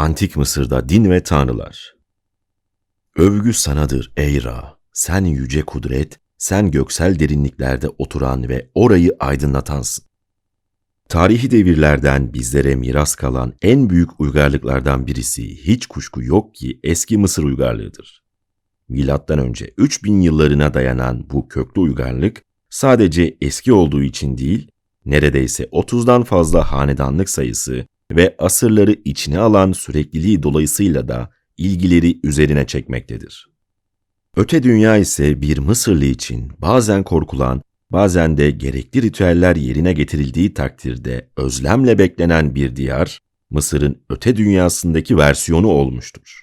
Antik Mısır'da din ve tanrılar. Övgü sanadır ey Ra, sen yüce kudret, sen göksel derinliklerde oturan ve orayı aydınlatansın. Tarihi devirlerden bizlere miras kalan en büyük uygarlıklardan birisi hiç kuşku yok ki eski Mısır uygarlığıdır. Milattan önce 3000 yıllarına dayanan bu köklü uygarlık sadece eski olduğu için değil, neredeyse 30'dan fazla hanedanlık sayısı ve asırları içine alan sürekliliği dolayısıyla da ilgileri üzerine çekmektedir. Öte dünya ise bir Mısırlı için bazen korkulan, bazen de gerekli ritüeller yerine getirildiği takdirde özlemle beklenen bir diyar, Mısır'ın öte dünyasındaki versiyonu olmuştur.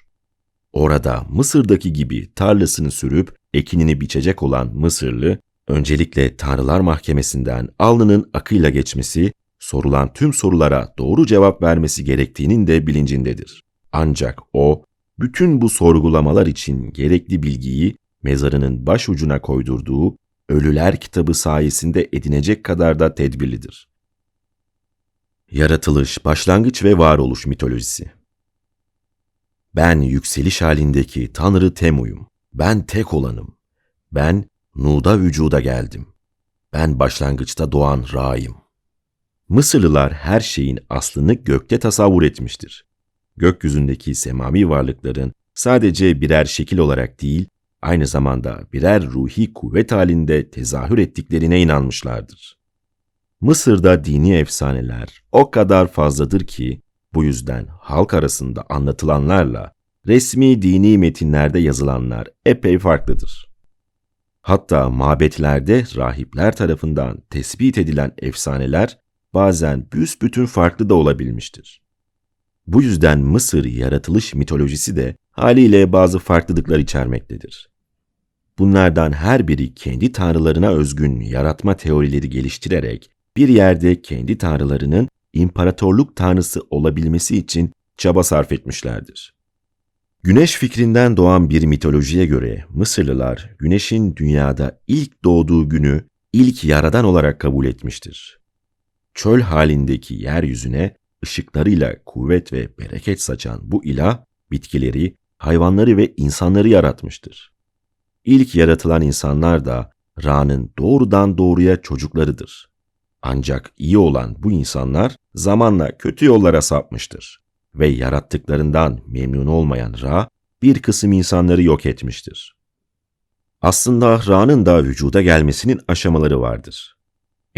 Orada Mısır'daki gibi tarlasını sürüp ekinini biçecek olan Mısırlı, öncelikle Tanrılar Mahkemesi'nden alnının akıyla geçmesi, sorulan tüm sorulara doğru cevap vermesi gerektiğinin de bilincindedir. Ancak o, bütün bu sorgulamalar için gerekli bilgiyi mezarının baş ucuna koydurduğu Ölüler kitabı sayesinde edinecek kadar da tedbirlidir. Yaratılış, başlangıç ve varoluş mitolojisi Ben yükseliş halindeki Tanrı Temu'yum. Ben tek olanım. Ben Nu'da vücuda geldim. Ben başlangıçta doğan Ra'yım. Mısırlılar her şeyin aslını gökte tasavvur etmiştir. Gökyüzündeki semavi varlıkların sadece birer şekil olarak değil, aynı zamanda birer ruhi kuvvet halinde tezahür ettiklerine inanmışlardır. Mısır'da dini efsaneler o kadar fazladır ki bu yüzden halk arasında anlatılanlarla resmi dini metinlerde yazılanlar epey farklıdır. Hatta mabetlerde rahipler tarafından tespit edilen efsaneler bazen büsbütün farklı da olabilmiştir. Bu yüzden Mısır yaratılış mitolojisi de haliyle bazı farklılıklar içermektedir. Bunlardan her biri kendi tanrılarına özgün yaratma teorileri geliştirerek bir yerde kendi tanrılarının imparatorluk tanrısı olabilmesi için çaba sarf etmişlerdir. Güneş fikrinden doğan bir mitolojiye göre Mısırlılar güneşin dünyada ilk doğduğu günü ilk yaradan olarak kabul etmiştir. Çöl halindeki yeryüzüne ışıklarıyla kuvvet ve bereket saçan bu ilah bitkileri, hayvanları ve insanları yaratmıştır. İlk yaratılan insanlar da Ra'nın doğrudan doğruya çocuklarıdır. Ancak iyi olan bu insanlar zamanla kötü yollara sapmıştır ve yarattıklarından memnun olmayan Ra bir kısım insanları yok etmiştir. Aslında Ra'nın da vücuda gelmesinin aşamaları vardır.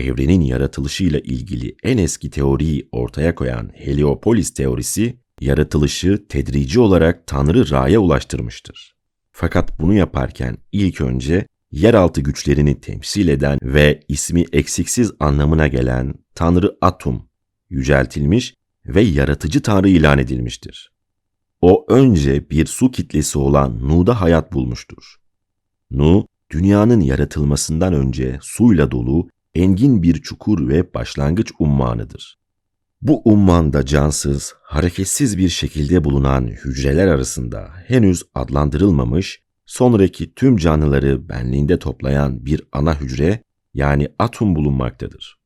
Evrenin yaratılışıyla ilgili en eski teoriyi ortaya koyan Heliopolis teorisi, yaratılışı tedrici olarak Tanrı Ra'ya ulaştırmıştır. Fakat bunu yaparken ilk önce yeraltı güçlerini temsil eden ve ismi eksiksiz anlamına gelen Tanrı Atum yüceltilmiş ve yaratıcı Tanrı ilan edilmiştir. O önce bir su kitlesi olan Nu'da hayat bulmuştur. Nu, dünyanın yaratılmasından önce suyla dolu engin bir çukur ve başlangıç ummanıdır. Bu ummanda cansız, hareketsiz bir şekilde bulunan hücreler arasında henüz adlandırılmamış, sonraki tüm canlıları benliğinde toplayan bir ana hücre yani atom bulunmaktadır.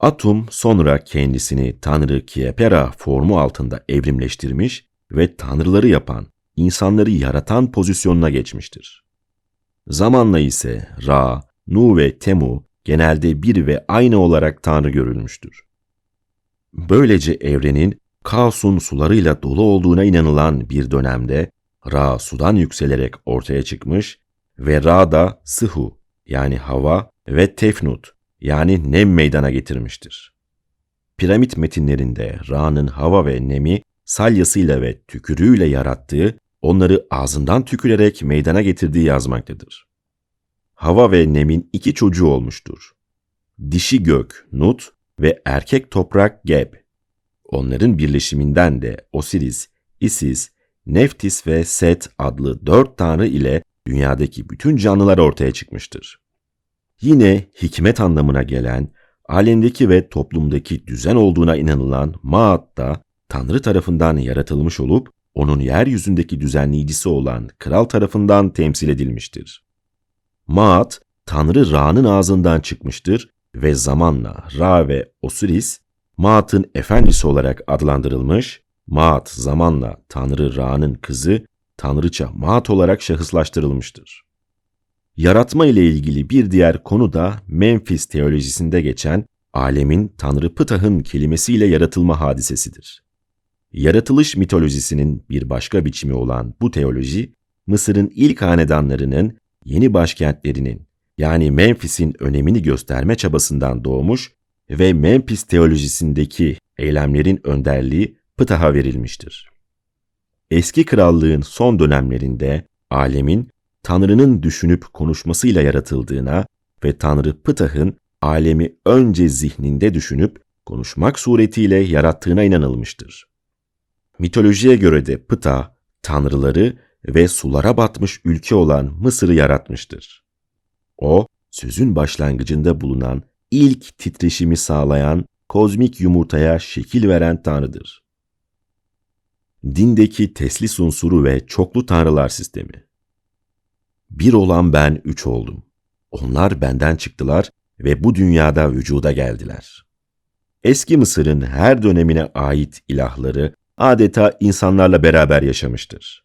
Atom sonra kendisini Tanrı Kiepera formu altında evrimleştirmiş ve tanrıları yapan, insanları yaratan pozisyonuna geçmiştir. Zamanla ise Ra, Nu ve Temu genelde bir ve aynı olarak Tanrı görülmüştür. Böylece evrenin kaosun sularıyla dolu olduğuna inanılan bir dönemde Ra sudan yükselerek ortaya çıkmış ve Ra da Sıhu yani hava ve Tefnut yani nem meydana getirmiştir. Piramit metinlerinde Ra'nın hava ve nemi salyasıyla ve tükürüğüyle yarattığı, onları ağzından tükürerek meydana getirdiği yazmaktadır. Hava ve Nem'in iki çocuğu olmuştur. Dişi gök Nut ve erkek toprak Geb. Onların birleşiminden de Osiris, Isis, Neftis ve Set adlı dört tanrı ile dünyadaki bütün canlılar ortaya çıkmıştır. Yine hikmet anlamına gelen, alemdeki ve toplumdaki düzen olduğuna inanılan Maat da Tanrı tarafından yaratılmış olup onun yeryüzündeki düzenleyicisi olan kral tarafından temsil edilmiştir. Maat, Tanrı Ra'nın ağzından çıkmıştır ve zamanla Ra ve Osiris, Maat'ın efendisi olarak adlandırılmış, Maat zamanla Tanrı Ra'nın kızı, Tanrıça Maat olarak şahıslaştırılmıştır. Yaratma ile ilgili bir diğer konu da Memphis teolojisinde geçen alemin Tanrı Ptah'ın kelimesiyle yaratılma hadisesidir. Yaratılış mitolojisinin bir başka biçimi olan bu teoloji, Mısır'ın ilk hanedanlarının yeni başkentlerinin yani Memphis'in önemini gösterme çabasından doğmuş ve Memphis teolojisindeki eylemlerin önderliği Ptah'a verilmiştir. Eski krallığın son dönemlerinde alemin Tanrı'nın düşünüp konuşmasıyla yaratıldığına ve Tanrı Ptah'ın alemi önce zihninde düşünüp konuşmak suretiyle yarattığına inanılmıştır. Mitolojiye göre de Ptah, tanrıları ve sulara batmış ülke olan Mısır'ı yaratmıştır. O, sözün başlangıcında bulunan ilk titreşimi sağlayan kozmik yumurtaya şekil veren tanrıdır. Dindeki teslis unsuru ve çoklu tanrılar sistemi. Bir olan ben üç oldum. Onlar benden çıktılar ve bu dünyada vücuda geldiler. Eski Mısır'ın her dönemine ait ilahları adeta insanlarla beraber yaşamıştır.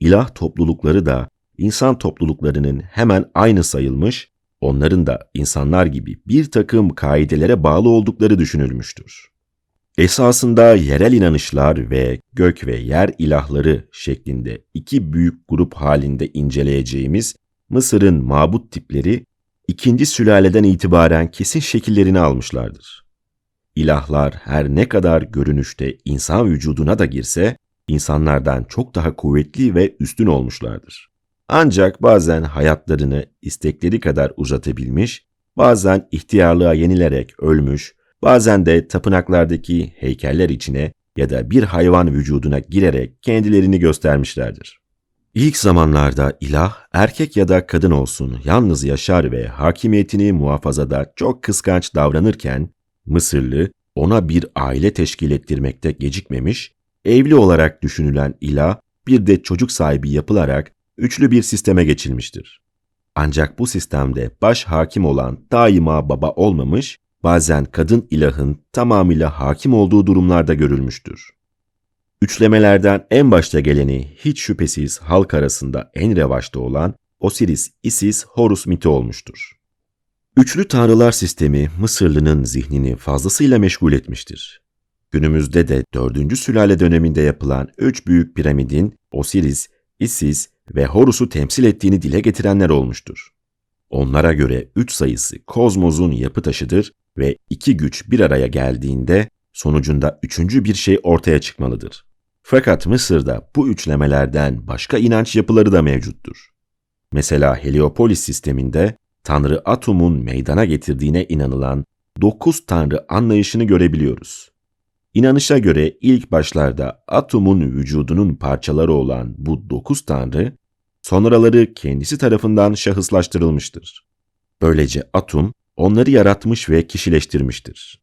İlah toplulukları da insan topluluklarının hemen aynı sayılmış, onların da insanlar gibi bir takım kaidelere bağlı oldukları düşünülmüştür. Esasında yerel inanışlar ve gök ve yer ilahları şeklinde iki büyük grup halinde inceleyeceğimiz Mısır'ın mabut tipleri ikinci sülaleden itibaren kesin şekillerini almışlardır. İlahlar her ne kadar görünüşte insan vücuduna da girse, insanlardan çok daha kuvvetli ve üstün olmuşlardır. Ancak bazen hayatlarını istekleri kadar uzatabilmiş, bazen ihtiyarlığa yenilerek ölmüş, bazen de tapınaklardaki heykeller içine ya da bir hayvan vücuduna girerek kendilerini göstermişlerdir. İlk zamanlarda ilah erkek ya da kadın olsun yalnız yaşar ve hakimiyetini muhafazada çok kıskanç davranırken Mısırlı ona bir aile teşkil ettirmekte gecikmemiş, evli olarak düşünülen ilah bir de çocuk sahibi yapılarak üçlü bir sisteme geçilmiştir. Ancak bu sistemde baş hakim olan daima baba olmamış, bazen kadın ilahın tamamıyla hakim olduğu durumlarda görülmüştür. Üçlemelerden en başta geleni hiç şüphesiz halk arasında en revaçta olan Osiris, Isis, Horus miti olmuştur. Üçlü tanrılar sistemi Mısırlı'nın zihnini fazlasıyla meşgul etmiştir. Günümüzde de 4. sülale döneminde yapılan üç büyük piramidin Osiris, Isis ve Horus'u temsil ettiğini dile getirenler olmuştur. Onlara göre üç sayısı kozmosun yapı taşıdır ve iki güç bir araya geldiğinde sonucunda üçüncü bir şey ortaya çıkmalıdır. Fakat Mısır'da bu üçlemelerden başka inanç yapıları da mevcuttur. Mesela Heliopolis sisteminde Tanrı Atum'un meydana getirdiğine inanılan dokuz Tanrı anlayışını görebiliyoruz. İnanışa göre ilk başlarda Atum'un vücudunun parçaları olan bu dokuz Tanrı, sonraları kendisi tarafından şahıslaştırılmıştır. Böylece Atum onları yaratmış ve kişileştirmiştir.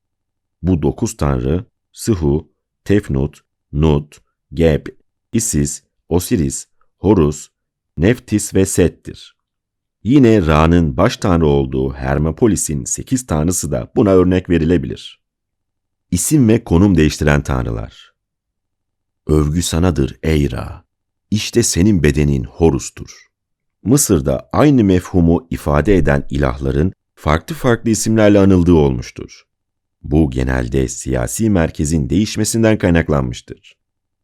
Bu dokuz Tanrı, Sıhu, Tefnut, Nut, Geb, Isis, Osiris, Horus, Neftis ve Set'tir. Yine Ra'nın baş tanrı olduğu Hermopolis'in sekiz tanrısı da buna örnek verilebilir. İsim ve konum değiştiren tanrılar. Övgü sanadır ey Ra. İşte senin bedenin Horus'tur. Mısır'da aynı mefhumu ifade eden ilahların farklı farklı isimlerle anıldığı olmuştur. Bu genelde siyasi merkezin değişmesinden kaynaklanmıştır.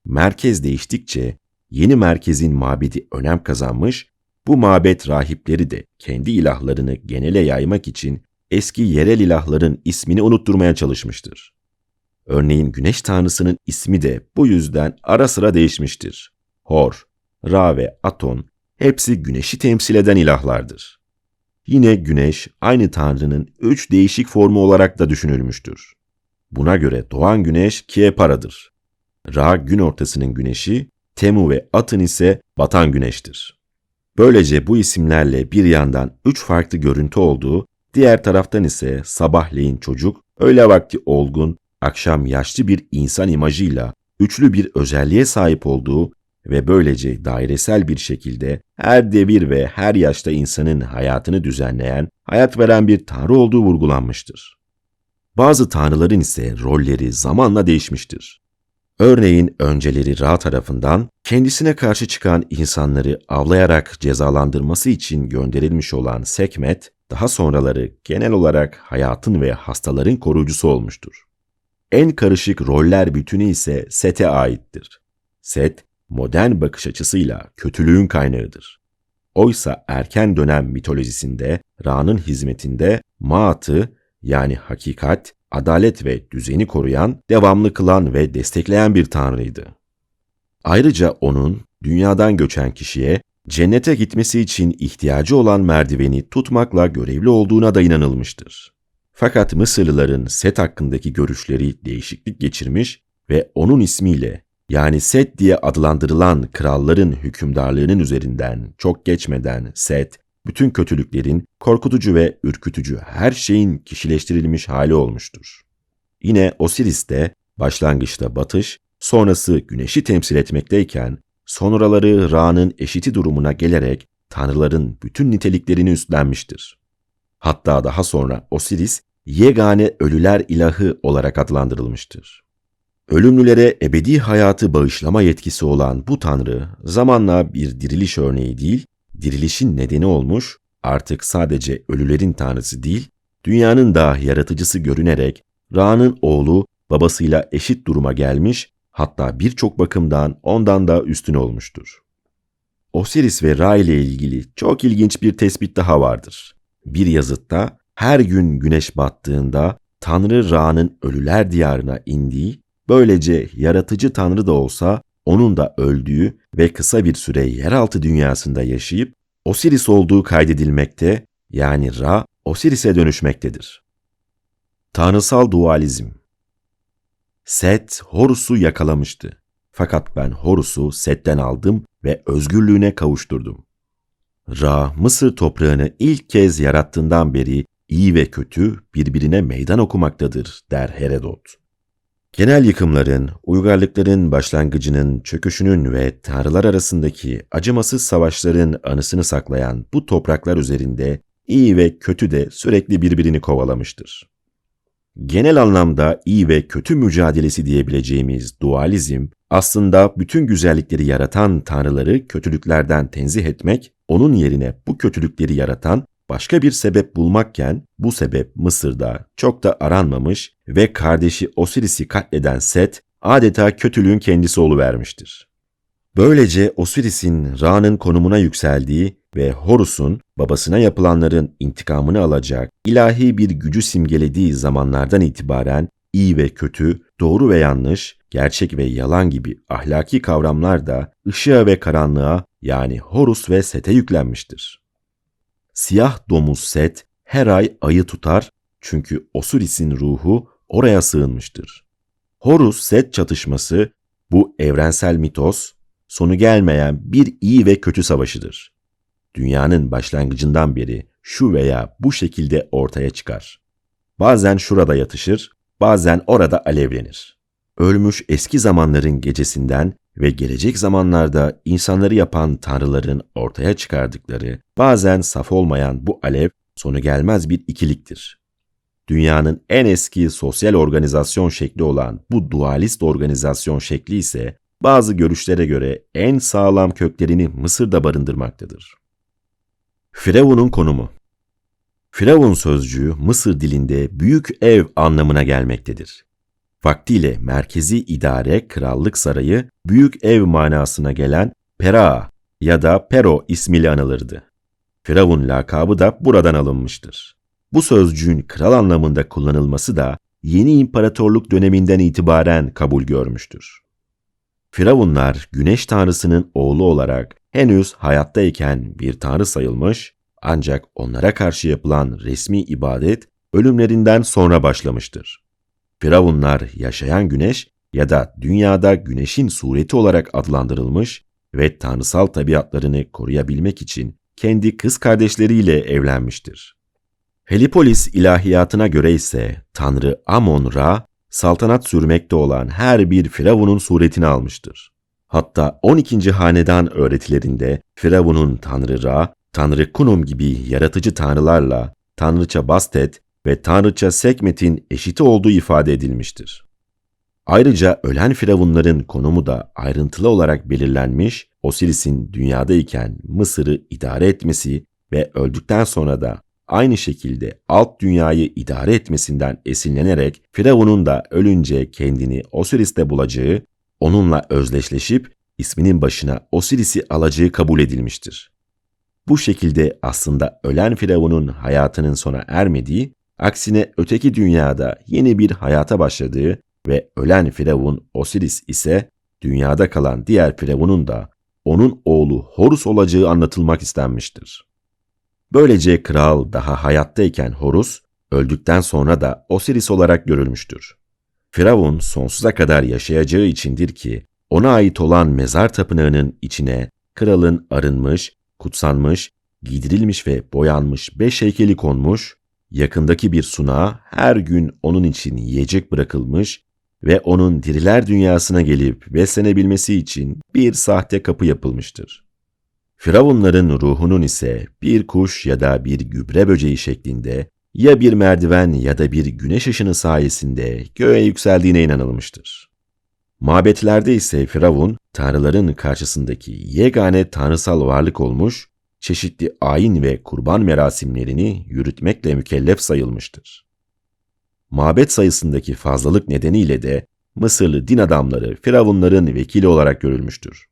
Merkez değiştikçe yeni merkezin mabedi önem kazanmış, bu mabet rahipleri de kendi ilahlarını genele yaymak için eski yerel ilahların ismini unutturmaya çalışmıştır. Örneğin güneş tanrısının ismi de bu yüzden ara sıra değişmiştir. Hor, Ra ve Aton hepsi güneşi temsil eden ilahlardır. Yine güneş aynı tanrının üç değişik formu olarak da düşünülmüştür. Buna göre doğan güneş Kiepara'dır. Ra gün ortasının güneşi, Temu ve Atın ise batan güneştir. Böylece bu isimlerle bir yandan üç farklı görüntü olduğu, diğer taraftan ise sabahleyin çocuk, öğle vakti olgun, akşam yaşlı bir insan imajıyla üçlü bir özelliğe sahip olduğu ve böylece dairesel bir şekilde her devir ve her yaşta insanın hayatını düzenleyen, hayat veren bir tanrı olduğu vurgulanmıştır. Bazı tanrıların ise rolleri zamanla değişmiştir. Örneğin önceleri Ra tarafından kendisine karşı çıkan insanları avlayarak cezalandırması için gönderilmiş olan Sekmet, daha sonraları genel olarak hayatın ve hastaların koruyucusu olmuştur. En karışık roller bütünü ise Set'e aittir. Set, modern bakış açısıyla kötülüğün kaynağıdır. Oysa erken dönem mitolojisinde Ra'nın hizmetinde Maat'ı yani hakikat, adalet ve düzeni koruyan, devamlı kılan ve destekleyen bir tanrıydı. Ayrıca onun dünyadan göçen kişiye cennete gitmesi için ihtiyacı olan merdiveni tutmakla görevli olduğuna da inanılmıştır. Fakat Mısırlıların Set hakkındaki görüşleri değişiklik geçirmiş ve onun ismiyle yani Set diye adlandırılan kralların hükümdarlığının üzerinden çok geçmeden Set, bütün kötülüklerin korkutucu ve ürkütücü her şeyin kişileştirilmiş hali olmuştur. Yine Osiris de başlangıçta batış, sonrası güneşi temsil etmekteyken sonraları Ra'nın eşiti durumuna gelerek tanrıların bütün niteliklerini üstlenmiştir. Hatta daha sonra Osiris yegane ölüler ilahı olarak adlandırılmıştır. Ölümlülere ebedi hayatı bağışlama yetkisi olan bu tanrı zamanla bir diriliş örneği değil, dirilişin nedeni olmuş, artık sadece ölülerin tanrısı değil, dünyanın da yaratıcısı görünerek Ra'nın oğlu babasıyla eşit duruma gelmiş, hatta birçok bakımdan ondan da üstün olmuştur. Osiris ve Ra ile ilgili çok ilginç bir tespit daha vardır. Bir yazıtta her gün güneş battığında Tanrı Ra'nın ölüler diyarına indiği, böylece yaratıcı Tanrı da olsa onun da öldüğü ve kısa bir süre yeraltı dünyasında yaşayıp Osiris olduğu kaydedilmekte yani Ra Osiris'e dönüşmektedir. Tanrısal dualizm Set Horus'u yakalamıştı. Fakat ben Horus'u Set'ten aldım ve özgürlüğüne kavuşturdum. Ra, Mısır toprağını ilk kez yarattığından beri iyi ve kötü birbirine meydan okumaktadır der Herodot. Genel yıkımların, uygarlıkların başlangıcının, çöküşünün ve tanrılar arasındaki acımasız savaşların anısını saklayan bu topraklar üzerinde iyi ve kötü de sürekli birbirini kovalamıştır. Genel anlamda iyi ve kötü mücadelesi diyebileceğimiz dualizm, aslında bütün güzellikleri yaratan tanrıları kötülüklerden tenzih etmek, onun yerine bu kötülükleri yaratan başka bir sebep bulmakken bu sebep Mısır'da çok da aranmamış ve kardeşi Osiris'i katleden Set adeta kötülüğün kendisi vermiştir. Böylece Osiris'in Ra'nın konumuna yükseldiği ve Horus'un babasına yapılanların intikamını alacak ilahi bir gücü simgelediği zamanlardan itibaren iyi ve kötü, doğru ve yanlış, gerçek ve yalan gibi ahlaki kavramlar da ışığa ve karanlığa yani Horus ve Set'e yüklenmiştir. Siyah domuz Set her ay ayı tutar çünkü Osiris'in ruhu oraya sığınmıştır. Horus-Set çatışması bu evrensel mitos, sonu gelmeyen bir iyi ve kötü savaşıdır. Dünyanın başlangıcından beri şu veya bu şekilde ortaya çıkar. Bazen şurada yatışır, bazen orada alevlenir. Ölmüş eski zamanların gecesinden ve gelecek zamanlarda insanları yapan tanrıların ortaya çıkardıkları bazen saf olmayan bu alev sonu gelmez bir ikiliktir. Dünyanın en eski sosyal organizasyon şekli olan bu dualist organizasyon şekli ise bazı görüşlere göre en sağlam köklerini Mısır'da barındırmaktadır. Firavun'un konumu Firavun sözcüğü Mısır dilinde büyük ev anlamına gelmektedir. Vaktiyle merkezi idare krallık sarayı büyük ev manasına gelen Pera ya da Pero ismiyle anılırdı. Firavun lakabı da buradan alınmıştır. Bu sözcüğün kral anlamında kullanılması da yeni imparatorluk döneminden itibaren kabul görmüştür. Firavunlar güneş tanrısının oğlu olarak henüz hayattayken bir tanrı sayılmış ancak onlara karşı yapılan resmi ibadet ölümlerinden sonra başlamıştır. Firavunlar yaşayan güneş ya da dünyada güneşin sureti olarak adlandırılmış ve tanrısal tabiatlarını koruyabilmek için kendi kız kardeşleriyle evlenmiştir. Helipolis ilahiyatına göre ise Tanrı Amon-Ra, saltanat sürmekte olan her bir firavunun suretini almıştır. Hatta 12. hanedan öğretilerinde Firavun'un Tanrı Ra, Tanrı Kunum gibi yaratıcı tanrılarla Tanrıça Bastet ve Tanrıça Sekmet'in eşiti olduğu ifade edilmiştir. Ayrıca ölen firavunların konumu da ayrıntılı olarak belirlenmiş, Osiris'in dünyadayken Mısır'ı idare etmesi ve öldükten sonra da aynı şekilde alt dünyayı idare etmesinden esinlenerek Firavun'un da ölünce kendini Osiris'te bulacağı, onunla özdeşleşip isminin başına Osiris'i alacağı kabul edilmiştir. Bu şekilde aslında ölen Firavun'un hayatının sona ermediği, aksine öteki dünyada yeni bir hayata başladığı ve ölen Firavun Osiris ise dünyada kalan diğer Firavun'un da onun oğlu Horus olacağı anlatılmak istenmiştir. Böylece kral daha hayattayken Horus, öldükten sonra da Osiris olarak görülmüştür. Firavun sonsuza kadar yaşayacağı içindir ki ona ait olan mezar tapınağının içine kralın arınmış, kutsanmış, giydirilmiş ve boyanmış beş heykeli konmuş, yakındaki bir sunağa her gün onun için yiyecek bırakılmış ve onun diriler dünyasına gelip beslenebilmesi için bir sahte kapı yapılmıştır. Firavunların ruhunun ise bir kuş ya da bir gübre böceği şeklinde ya bir merdiven ya da bir güneş ışını sayesinde göğe yükseldiğine inanılmıştır. Mabetlerde ise Firavun, tanrıların karşısındaki yegane tanrısal varlık olmuş, çeşitli ayin ve kurban merasimlerini yürütmekle mükellef sayılmıştır. Mabet sayısındaki fazlalık nedeniyle de Mısırlı din adamları Firavunların vekili olarak görülmüştür.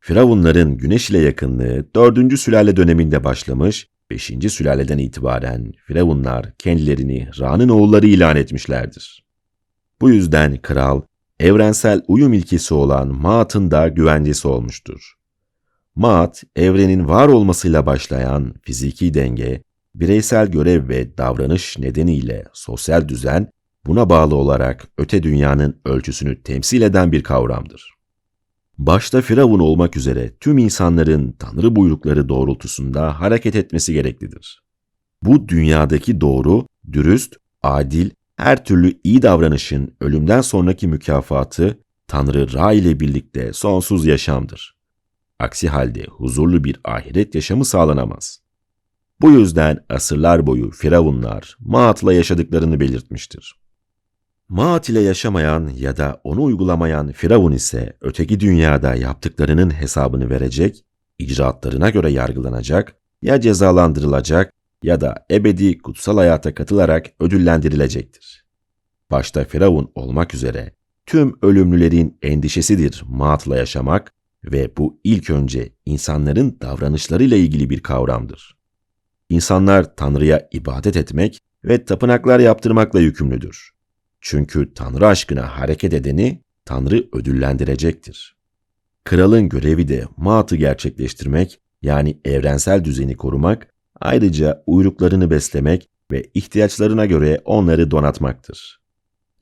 Firavunların güneş ile yakınlığı 4. sülale döneminde başlamış, 5. sülaleden itibaren Firavunlar kendilerini Ra'nın oğulları ilan etmişlerdir. Bu yüzden kral, evrensel uyum ilkesi olan Maat'ın da güvencesi olmuştur. Maat, evrenin var olmasıyla başlayan fiziki denge, bireysel görev ve davranış nedeniyle sosyal düzen, buna bağlı olarak öte dünyanın ölçüsünü temsil eden bir kavramdır. Başta Firavun olmak üzere tüm insanların Tanrı buyrukları doğrultusunda hareket etmesi gereklidir. Bu dünyadaki doğru, dürüst, adil, her türlü iyi davranışın ölümden sonraki mükafatı Tanrı Ra ile birlikte sonsuz yaşamdır. Aksi halde huzurlu bir ahiret yaşamı sağlanamaz. Bu yüzden asırlar boyu Firavunlar Maat'la yaşadıklarını belirtmiştir. Maat ile yaşamayan ya da onu uygulamayan Firavun ise öteki dünyada yaptıklarının hesabını verecek, icraatlarına göre yargılanacak, ya cezalandırılacak ya da ebedi kutsal hayata katılarak ödüllendirilecektir. Başta Firavun olmak üzere tüm ölümlülerin endişesidir Maat'la yaşamak ve bu ilk önce insanların davranışlarıyla ilgili bir kavramdır. İnsanlar Tanrı'ya ibadet etmek ve tapınaklar yaptırmakla yükümlüdür. Çünkü Tanrı aşkına hareket edeni Tanrı ödüllendirecektir. Kralın görevi de maatı gerçekleştirmek yani evrensel düzeni korumak, ayrıca uyruklarını beslemek ve ihtiyaçlarına göre onları donatmaktır.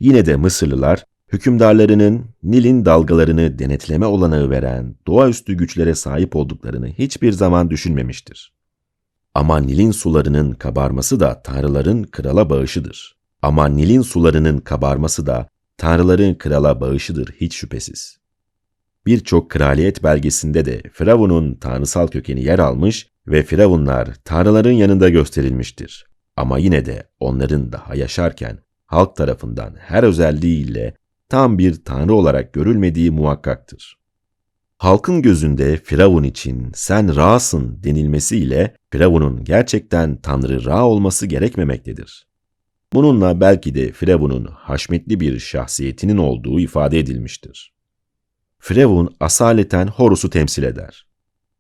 Yine de Mısırlılar hükümdarlarının Nil'in dalgalarını denetleme olanağı veren doğaüstü güçlere sahip olduklarını hiçbir zaman düşünmemiştir. Ama Nil'in sularının kabarması da tanrıların krala bağışıdır. Ama Nil'in sularının kabarması da tanrıların krala bağışıdır hiç şüphesiz. Birçok kraliyet belgesinde de Firavun'un tanrısal kökeni yer almış ve Firavunlar tanrıların yanında gösterilmiştir. Ama yine de onların daha yaşarken halk tarafından her özelliğiyle tam bir tanrı olarak görülmediği muhakkaktır. Halkın gözünde Firavun için sen Ra'sın denilmesiyle Firavun'un gerçekten Tanrı Ra olması gerekmemektedir. Bununla belki de Firavun'un haşmetli bir şahsiyetinin olduğu ifade edilmiştir. Firavun asaleten Horus'u temsil eder.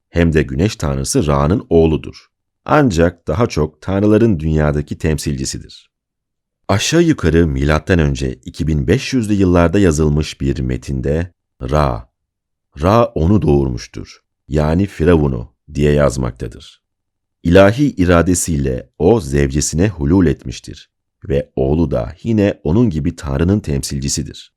Hem de güneş tanrısı Ra'nın oğludur. Ancak daha çok tanrıların dünyadaki temsilcisidir. Aşağı yukarı milattan önce 2500'lü yıllarda yazılmış bir metinde Ra, Ra onu doğurmuştur. Yani Firavun'u diye yazmaktadır. İlahi iradesiyle o zevcesine hulul etmiştir ve oğlu da yine onun gibi Tanrı'nın temsilcisidir.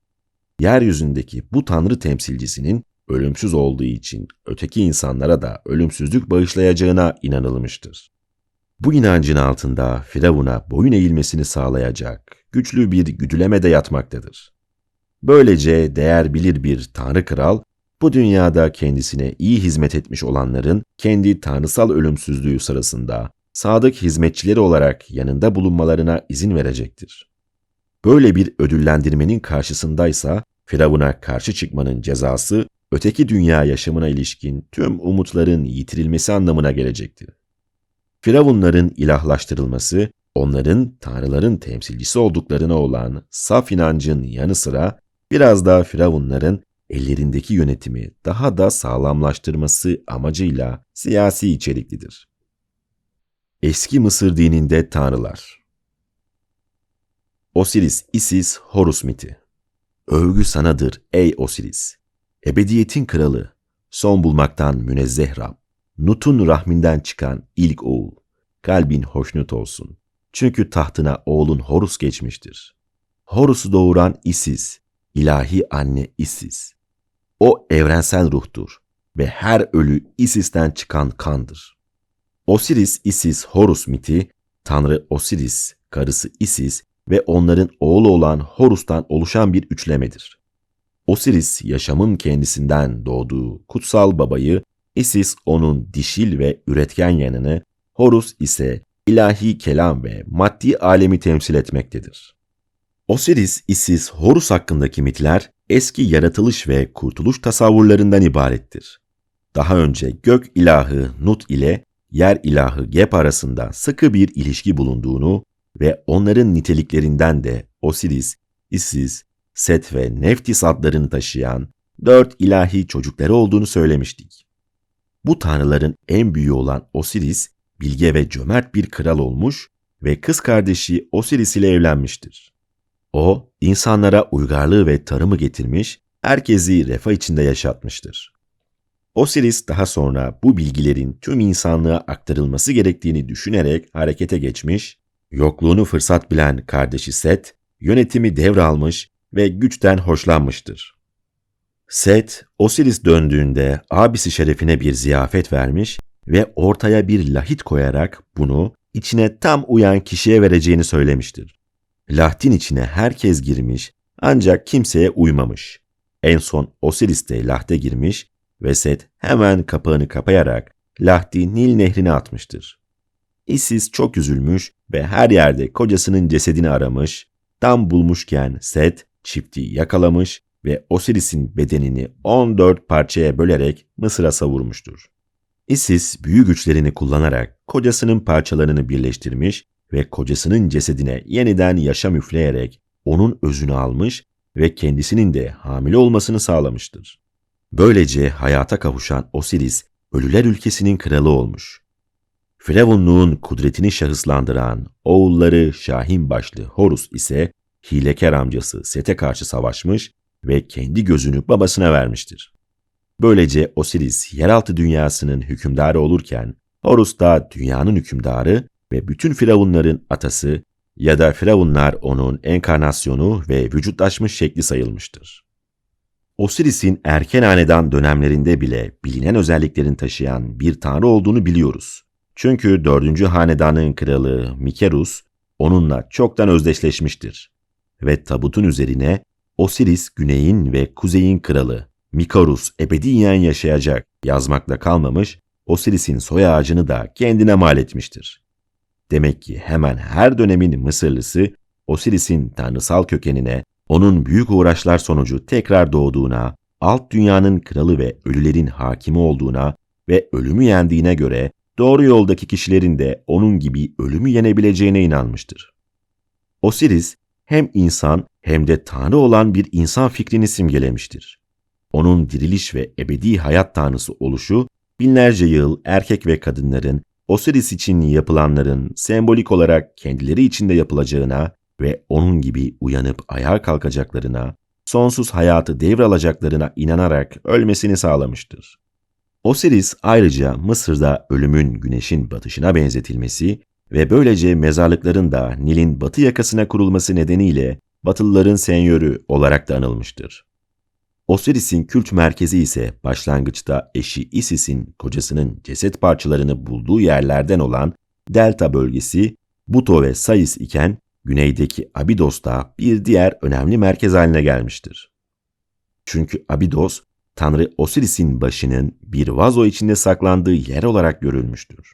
Yeryüzündeki bu Tanrı temsilcisinin ölümsüz olduğu için öteki insanlara da ölümsüzlük bağışlayacağına inanılmıştır. Bu inancın altında Firavun'a boyun eğilmesini sağlayacak güçlü bir güdüleme de yatmaktadır. Böylece değer bilir bir tanrı kral, bu dünyada kendisine iyi hizmet etmiş olanların kendi tanrısal ölümsüzlüğü sırasında sadık hizmetçileri olarak yanında bulunmalarına izin verecektir. Böyle bir ödüllendirmenin karşısındaysa Firavun'a karşı çıkmanın cezası öteki dünya yaşamına ilişkin tüm umutların yitirilmesi anlamına gelecektir. Firavunların ilahlaştırılması, onların tanrıların temsilcisi olduklarına olan saf inancın yanı sıra biraz da Firavunların ellerindeki yönetimi daha da sağlamlaştırması amacıyla siyasi içeriklidir. Eski Mısır dininde tanrılar Osiris, Isis, Horus miti Övgü sanadır ey Osiris! Ebediyetin kralı, son bulmaktan münezzeh Rab, Nut'un rahminden çıkan ilk oğul, kalbin hoşnut olsun. Çünkü tahtına oğlun Horus geçmiştir. Horus'u doğuran Isis, ilahi anne Isis. O evrensel ruhtur ve her ölü Isis'ten çıkan kandır. Osiris, Isis, Horus miti, Tanrı Osiris, karısı Isis ve onların oğlu olan Horus'tan oluşan bir üçlemedir. Osiris yaşamın kendisinden doğduğu kutsal babayı, Isis onun dişil ve üretken yanını, Horus ise ilahi kelam ve maddi alemi temsil etmektedir. Osiris, Isis, Horus hakkındaki mitler eski yaratılış ve kurtuluş tasavvurlarından ibarettir. Daha önce gök ilahı Nut ile yer ilahı Geb arasında sıkı bir ilişki bulunduğunu ve onların niteliklerinden de Osiris, Isis, Set ve Neftis adlarını taşıyan dört ilahi çocukları olduğunu söylemiştik. Bu tanrıların en büyüğü olan Osiris, bilge ve cömert bir kral olmuş ve kız kardeşi Osiris ile evlenmiştir. O, insanlara uygarlığı ve tarımı getirmiş, herkesi refah içinde yaşatmıştır. Osiris daha sonra bu bilgilerin tüm insanlığa aktarılması gerektiğini düşünerek harekete geçmiş, yokluğunu fırsat bilen kardeşi Set, yönetimi devralmış ve güçten hoşlanmıştır. Set, Osiris döndüğünde abisi şerefine bir ziyafet vermiş ve ortaya bir lahit koyarak bunu içine tam uyan kişiye vereceğini söylemiştir. Lahtin içine herkes girmiş ancak kimseye uymamış. En son Osiris de lahte girmiş ve Set hemen kapağını kapayarak Lahti Nil nehrine atmıştır. Isis çok üzülmüş ve her yerde kocasının cesedini aramış, tam bulmuşken Set çifti yakalamış ve Osiris'in bedenini 14 parçaya bölerek Mısır'a savurmuştur. Isis büyü güçlerini kullanarak kocasının parçalarını birleştirmiş ve kocasının cesedine yeniden yaşam üfleyerek onun özünü almış ve kendisinin de hamile olmasını sağlamıştır. Böylece hayata kavuşan Osiris, ölüler ülkesinin kralı olmuş. Firavunluğun kudretini şahıslandıran oğulları Şahin başlı Horus ise hilekar amcası Set'e karşı savaşmış ve kendi gözünü babasına vermiştir. Böylece Osiris yeraltı dünyasının hükümdarı olurken Horus da dünyanın hükümdarı ve bütün firavunların atası ya da firavunlar onun enkarnasyonu ve vücutlaşmış şekli sayılmıştır. Osiris'in erken hanedan dönemlerinde bile bilinen özelliklerini taşıyan bir tanrı olduğunu biliyoruz. Çünkü 4. hanedanın kralı Mikerus onunla çoktan özdeşleşmiştir. Ve tabutun üzerine Osiris güneyin ve kuzeyin kralı Mikarus ebediyen yaşayacak yazmakla kalmamış, Osiris'in soy ağacını da kendine mal etmiştir. Demek ki hemen her dönemin Mısırlısı Osiris'in tanrısal kökenine, onun büyük uğraşlar sonucu tekrar doğduğuna, alt dünyanın kralı ve ölülerin hakimi olduğuna ve ölümü yendiğine göre doğru yoldaki kişilerin de onun gibi ölümü yenebileceğine inanmıştır. Osiris hem insan hem de tanrı olan bir insan fikrini simgelemiştir. Onun diriliş ve ebedi hayat tanrısı oluşu binlerce yıl erkek ve kadınların Osiris için yapılanların sembolik olarak kendileri için de yapılacağına ve onun gibi uyanıp ayağa kalkacaklarına, sonsuz hayatı devralacaklarına inanarak ölmesini sağlamıştır. Osiris ayrıca Mısır'da ölümün güneşin batışına benzetilmesi ve böylece mezarlıkların da Nil'in batı yakasına kurulması nedeniyle Batılıların senyörü olarak da anılmıştır. Osiris'in kült merkezi ise başlangıçta eşi Isis'in kocasının ceset parçalarını bulduğu yerlerden olan Delta bölgesi Buto ve Sais iken güneydeki Abidos da bir diğer önemli merkez haline gelmiştir. Çünkü Abidos, Tanrı Osiris'in başının bir vazo içinde saklandığı yer olarak görülmüştür.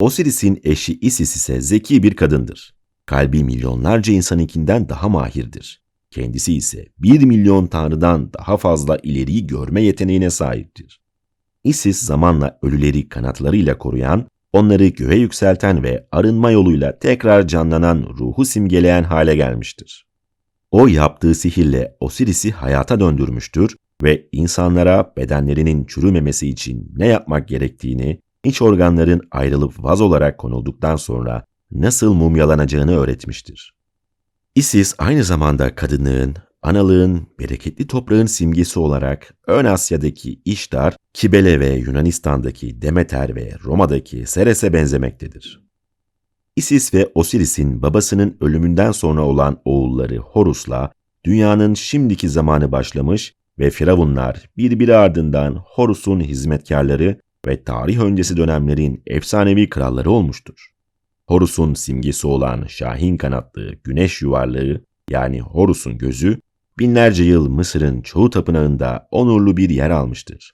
Osiris'in eşi Isis ise zeki bir kadındır. kalbi milyonlarca insanınkinden daha mahirdir. Kendisi ise bir milyon tanrıdan daha fazla ileriyi görme yeteneğine sahiptir. Isis zamanla ölüleri kanatlarıyla koruyan, onları göğe yükselten ve arınma yoluyla tekrar canlanan ruhu simgeleyen hale gelmiştir. O yaptığı sihirle Osiris'i hayata döndürmüştür ve insanlara bedenlerinin çürümemesi için ne yapmak gerektiğini, iç organların ayrılıp vaz olarak konulduktan sonra nasıl mumyalanacağını öğretmiştir. Isis aynı zamanda kadınlığın, analığın, bereketli toprağın simgesi olarak Ön Asya'daki İştar, Kibele ve Yunanistan'daki Demeter ve Roma'daki Seres'e benzemektedir. Isis ve Osiris'in babasının ölümünden sonra olan oğulları Horus'la dünyanın şimdiki zamanı başlamış ve firavunlar birbiri ardından Horus'un hizmetkarları ve tarih öncesi dönemlerin efsanevi kralları olmuştur. Horus'un simgesi olan şahin kanatlı güneş yuvarlığı yani Horus'un gözü binlerce yıl Mısır'ın çoğu tapınağında onurlu bir yer almıştır.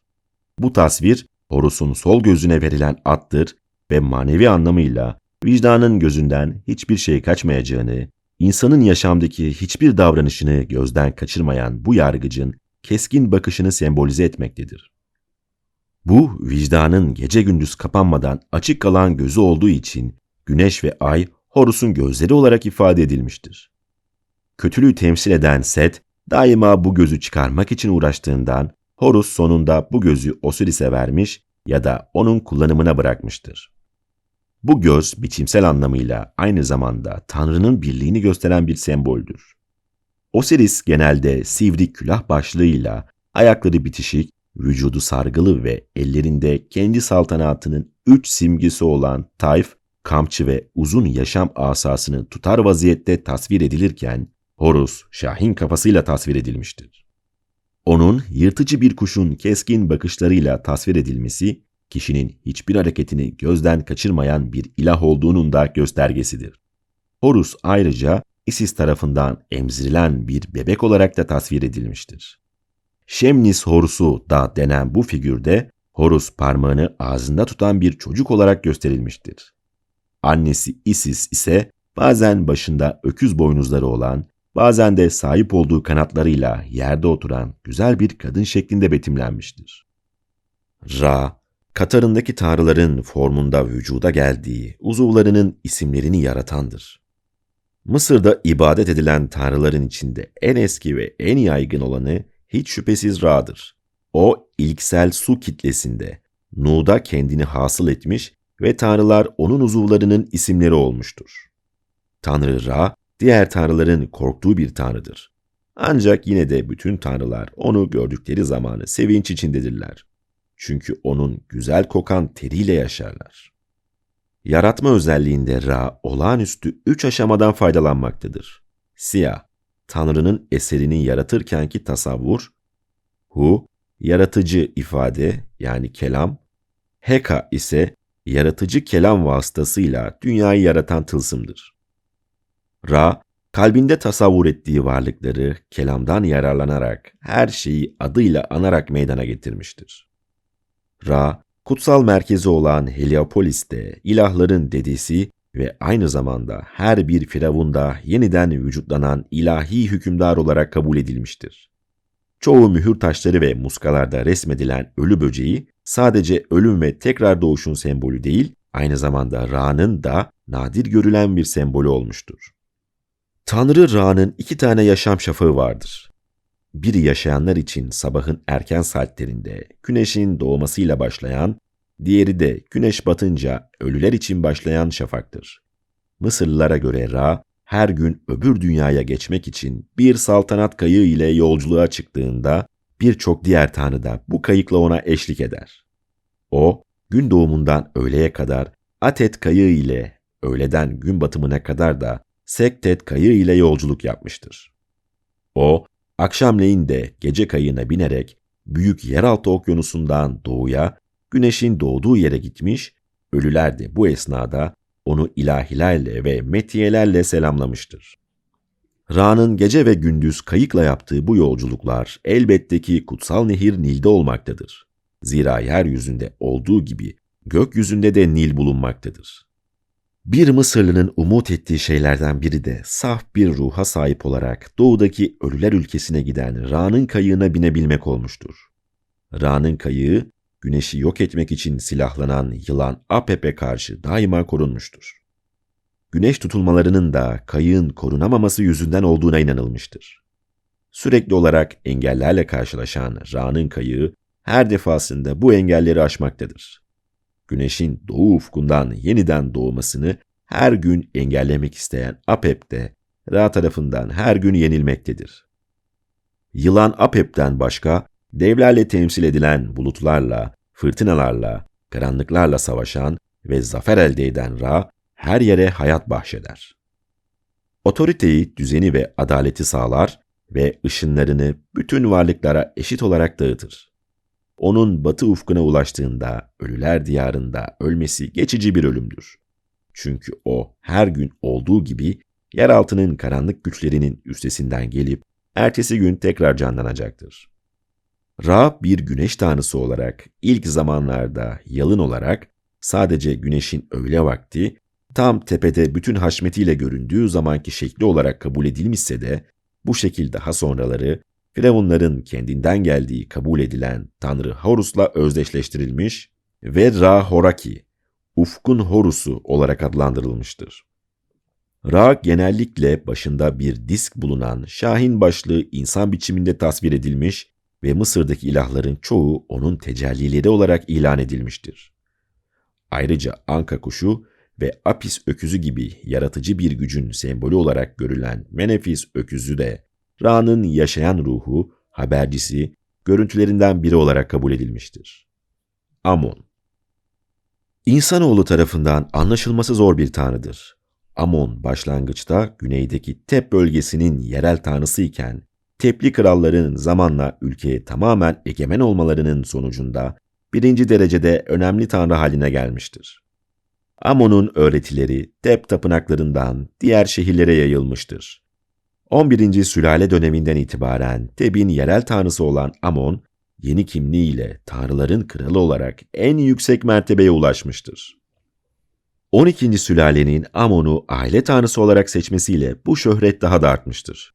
Bu tasvir Horus'un sol gözüne verilen attır ve manevi anlamıyla vicdanın gözünden hiçbir şey kaçmayacağını, insanın yaşamdaki hiçbir davranışını gözden kaçırmayan bu yargıcın keskin bakışını sembolize etmektedir. Bu vicdanın gece gündüz kapanmadan açık kalan gözü olduğu için güneş ve ay Horus'un gözleri olarak ifade edilmiştir. Kötülüğü temsil eden Set daima bu gözü çıkarmak için uğraştığından Horus sonunda bu gözü Osiris'e vermiş ya da onun kullanımına bırakmıştır. Bu göz biçimsel anlamıyla aynı zamanda Tanrı'nın birliğini gösteren bir semboldür. Osiris genelde sivri külah başlığıyla, ayakları bitişik, vücudu sargılı ve ellerinde kendi saltanatının üç simgesi olan tayf, kamçı ve uzun yaşam asasını tutar vaziyette tasvir edilirken, Horus, şahin kafasıyla tasvir edilmiştir. Onun yırtıcı bir kuşun keskin bakışlarıyla tasvir edilmesi, kişinin hiçbir hareketini gözden kaçırmayan bir ilah olduğunun da göstergesidir. Horus ayrıca Isis tarafından emzirilen bir bebek olarak da tasvir edilmiştir. Şemnis Horus'u da denen bu figürde Horus parmağını ağzında tutan bir çocuk olarak gösterilmiştir. Annesi Isis ise bazen başında öküz boynuzları olan, bazen de sahip olduğu kanatlarıyla yerde oturan güzel bir kadın şeklinde betimlenmiştir. Ra, Katarındaki tanrıların formunda vücuda geldiği uzuvlarının isimlerini yaratandır. Mısır'da ibadet edilen tanrıların içinde en eski ve en yaygın olanı hiç şüphesiz Ra'dır. O ilksel su kitlesinde Nu'da kendini hasıl etmiş ve tanrılar onun uzuvlarının isimleri olmuştur. Tanrı Ra, diğer tanrıların korktuğu bir tanrıdır. Ancak yine de bütün tanrılar onu gördükleri zamanı sevinç içindedirler. Çünkü onun güzel kokan teriyle yaşarlar. Yaratma özelliğinde Ra olağanüstü üç aşamadan faydalanmaktadır. Siyah, Tanrı'nın eserini yaratırkenki tasavvur, Hu, yaratıcı ifade yani kelam, Heka ise yaratıcı kelam vasıtasıyla dünyayı yaratan tılsımdır. Ra, kalbinde tasavvur ettiği varlıkları kelamdan yararlanarak her şeyi adıyla anarak meydana getirmiştir. Ra, kutsal merkezi olan Heliopolis'te ilahların dedesi ve aynı zamanda her bir firavunda yeniden vücutlanan ilahi hükümdar olarak kabul edilmiştir. Çoğu mühür taşları ve muskalarda resmedilen ölü böceği sadece ölüm ve tekrar doğuşun sembolü değil, aynı zamanda Ra'nın da nadir görülen bir sembolü olmuştur. Tanrı Ra'nın iki tane yaşam şafağı vardır. Biri yaşayanlar için sabahın erken saatlerinde güneşin doğmasıyla başlayan, diğeri de güneş batınca ölüler için başlayan şafaktır. Mısırlılara göre Ra, her gün öbür dünyaya geçmek için bir saltanat kayığı ile yolculuğa çıktığında birçok diğer tanrı da bu kayıkla ona eşlik eder. O, gün doğumundan öğleye kadar Atet kayığı ile öğleden gün batımına kadar da Sektet kayığı ile yolculuk yapmıştır. O, akşamleyin de gece kayığına binerek büyük yeraltı okyanusundan doğuya, güneşin doğduğu yere gitmiş, ölüler de bu esnada onu ilahilerle ve metiyelerle selamlamıştır. Ra'nın gece ve gündüz kayıkla yaptığı bu yolculuklar elbette ki kutsal nehir Nil'de olmaktadır. Zira yeryüzünde olduğu gibi gökyüzünde de Nil bulunmaktadır. Bir Mısırlı'nın umut ettiği şeylerden biri de saf bir ruha sahip olarak doğudaki ölüler ülkesine giden Ra'nın kayığına binebilmek olmuştur. Ra'nın kayığı, güneşi yok etmek için silahlanan yılan Apep'e karşı daima korunmuştur. Güneş tutulmalarının da kayığın korunamaması yüzünden olduğuna inanılmıştır. Sürekli olarak engellerle karşılaşan Ra'nın kayığı her defasında bu engelleri aşmaktadır. Güneşin doğu ufkundan yeniden doğmasını her gün engellemek isteyen Apep de Ra tarafından her gün yenilmektedir. Yılan Apep'ten başka devlerle temsil edilen bulutlarla, fırtınalarla, karanlıklarla savaşan ve zafer elde eden Ra her yere hayat bahşeder. Otoriteyi, düzeni ve adaleti sağlar ve ışınlarını bütün varlıklara eşit olarak dağıtır. Onun batı ufkuna ulaştığında ölüler diyarında ölmesi geçici bir ölümdür. Çünkü o her gün olduğu gibi yeraltının karanlık güçlerinin üstesinden gelip ertesi gün tekrar canlanacaktır. Ra bir güneş tanrısı olarak ilk zamanlarda yalın olarak sadece güneşin öğle vakti tam tepede bütün haşmetiyle göründüğü zamanki şekli olarak kabul edilmişse de bu şekil daha sonraları Firavunların kendinden geldiği kabul edilen Tanrı Horus'la özdeşleştirilmiş ve Ra-Horaki, Ufkun Horus'u olarak adlandırılmıştır. Ra genellikle başında bir disk bulunan şahin başlı insan biçiminde tasvir edilmiş ve Mısır'daki ilahların çoğu onun tecellileri olarak ilan edilmiştir. Ayrıca Anka kuşu ve Apis öküzü gibi yaratıcı bir gücün sembolü olarak görülen Menefis öküzü de Ra'nın yaşayan ruhu, habercisi, görüntülerinden biri olarak kabul edilmiştir. Amon İnsanoğlu tarafından anlaşılması zor bir tanrıdır. Amon başlangıçta güneydeki Tep bölgesinin yerel tanrısı iken Tepli kralların zamanla ülkeye tamamen egemen olmalarının sonucunda birinci derecede önemli tanrı haline gelmiştir. Amon'un öğretileri Tep tapınaklarından diğer şehirlere yayılmıştır. 11. sülale döneminden itibaren Teb'in yerel tanrısı olan Amon, yeni kimliğiyle tanrıların kralı olarak en yüksek mertebeye ulaşmıştır. 12. sülalenin Amon'u aile tanrısı olarak seçmesiyle bu şöhret daha da artmıştır.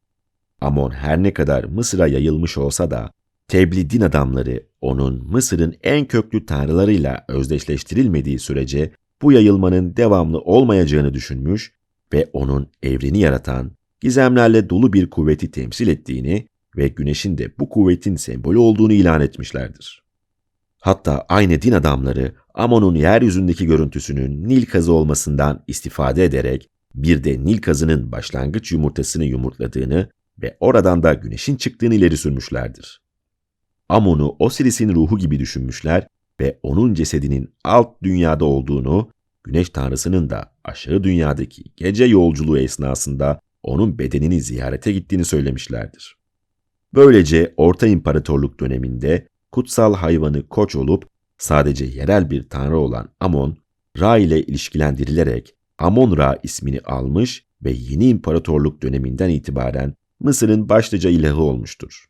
Amon her ne kadar Mısır'a yayılmış olsa da Tebli din adamları onun Mısır'ın en köklü tanrılarıyla özdeşleştirilmediği sürece bu yayılmanın devamlı olmayacağını düşünmüş ve onun evreni yaratan, gizemlerle dolu bir kuvveti temsil ettiğini ve güneşin de bu kuvvetin sembolü olduğunu ilan etmişlerdir. Hatta aynı din adamları Amon'un yeryüzündeki görüntüsünün Nil kazı olmasından istifade ederek bir de Nil kazının başlangıç yumurtasını yumurtladığını ve oradan da güneşin çıktığını ileri sürmüşlerdir. Amon'u Osiris'in ruhu gibi düşünmüşler ve onun cesedinin alt dünyada olduğunu, güneş tanrısının da aşağı dünyadaki gece yolculuğu esnasında onun bedenini ziyarete gittiğini söylemişlerdir. Böylece Orta İmparatorluk döneminde kutsal hayvanı koç olup sadece yerel bir tanrı olan Amon, Ra ile ilişkilendirilerek Amon-Ra ismini almış ve yeni imparatorluk döneminden itibaren Mısır'ın başlıca ilahı olmuştur.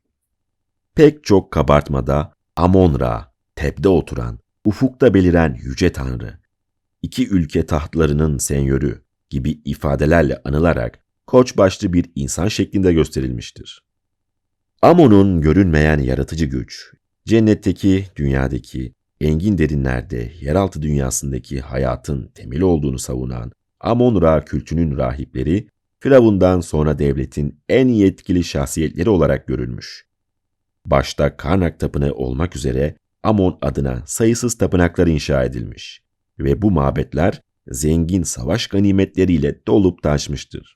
Pek çok kabartmada Amon-Ra, tepde oturan, ufukta beliren yüce tanrı, iki ülke tahtlarının senyörü gibi ifadelerle anılarak koç başlı bir insan şeklinde gösterilmiştir. Amon'un görünmeyen yaratıcı güç, cennetteki, dünyadaki, engin derinlerde, yeraltı dünyasındaki hayatın temeli olduğunu savunan Amon-Ra kültünün rahipleri, Firavundan sonra devletin en yetkili şahsiyetleri olarak görülmüş. Başta Karnak Tapınağı olmak üzere Amon adına sayısız tapınaklar inşa edilmiş ve bu mabetler zengin savaş ganimetleriyle dolup taşmıştır.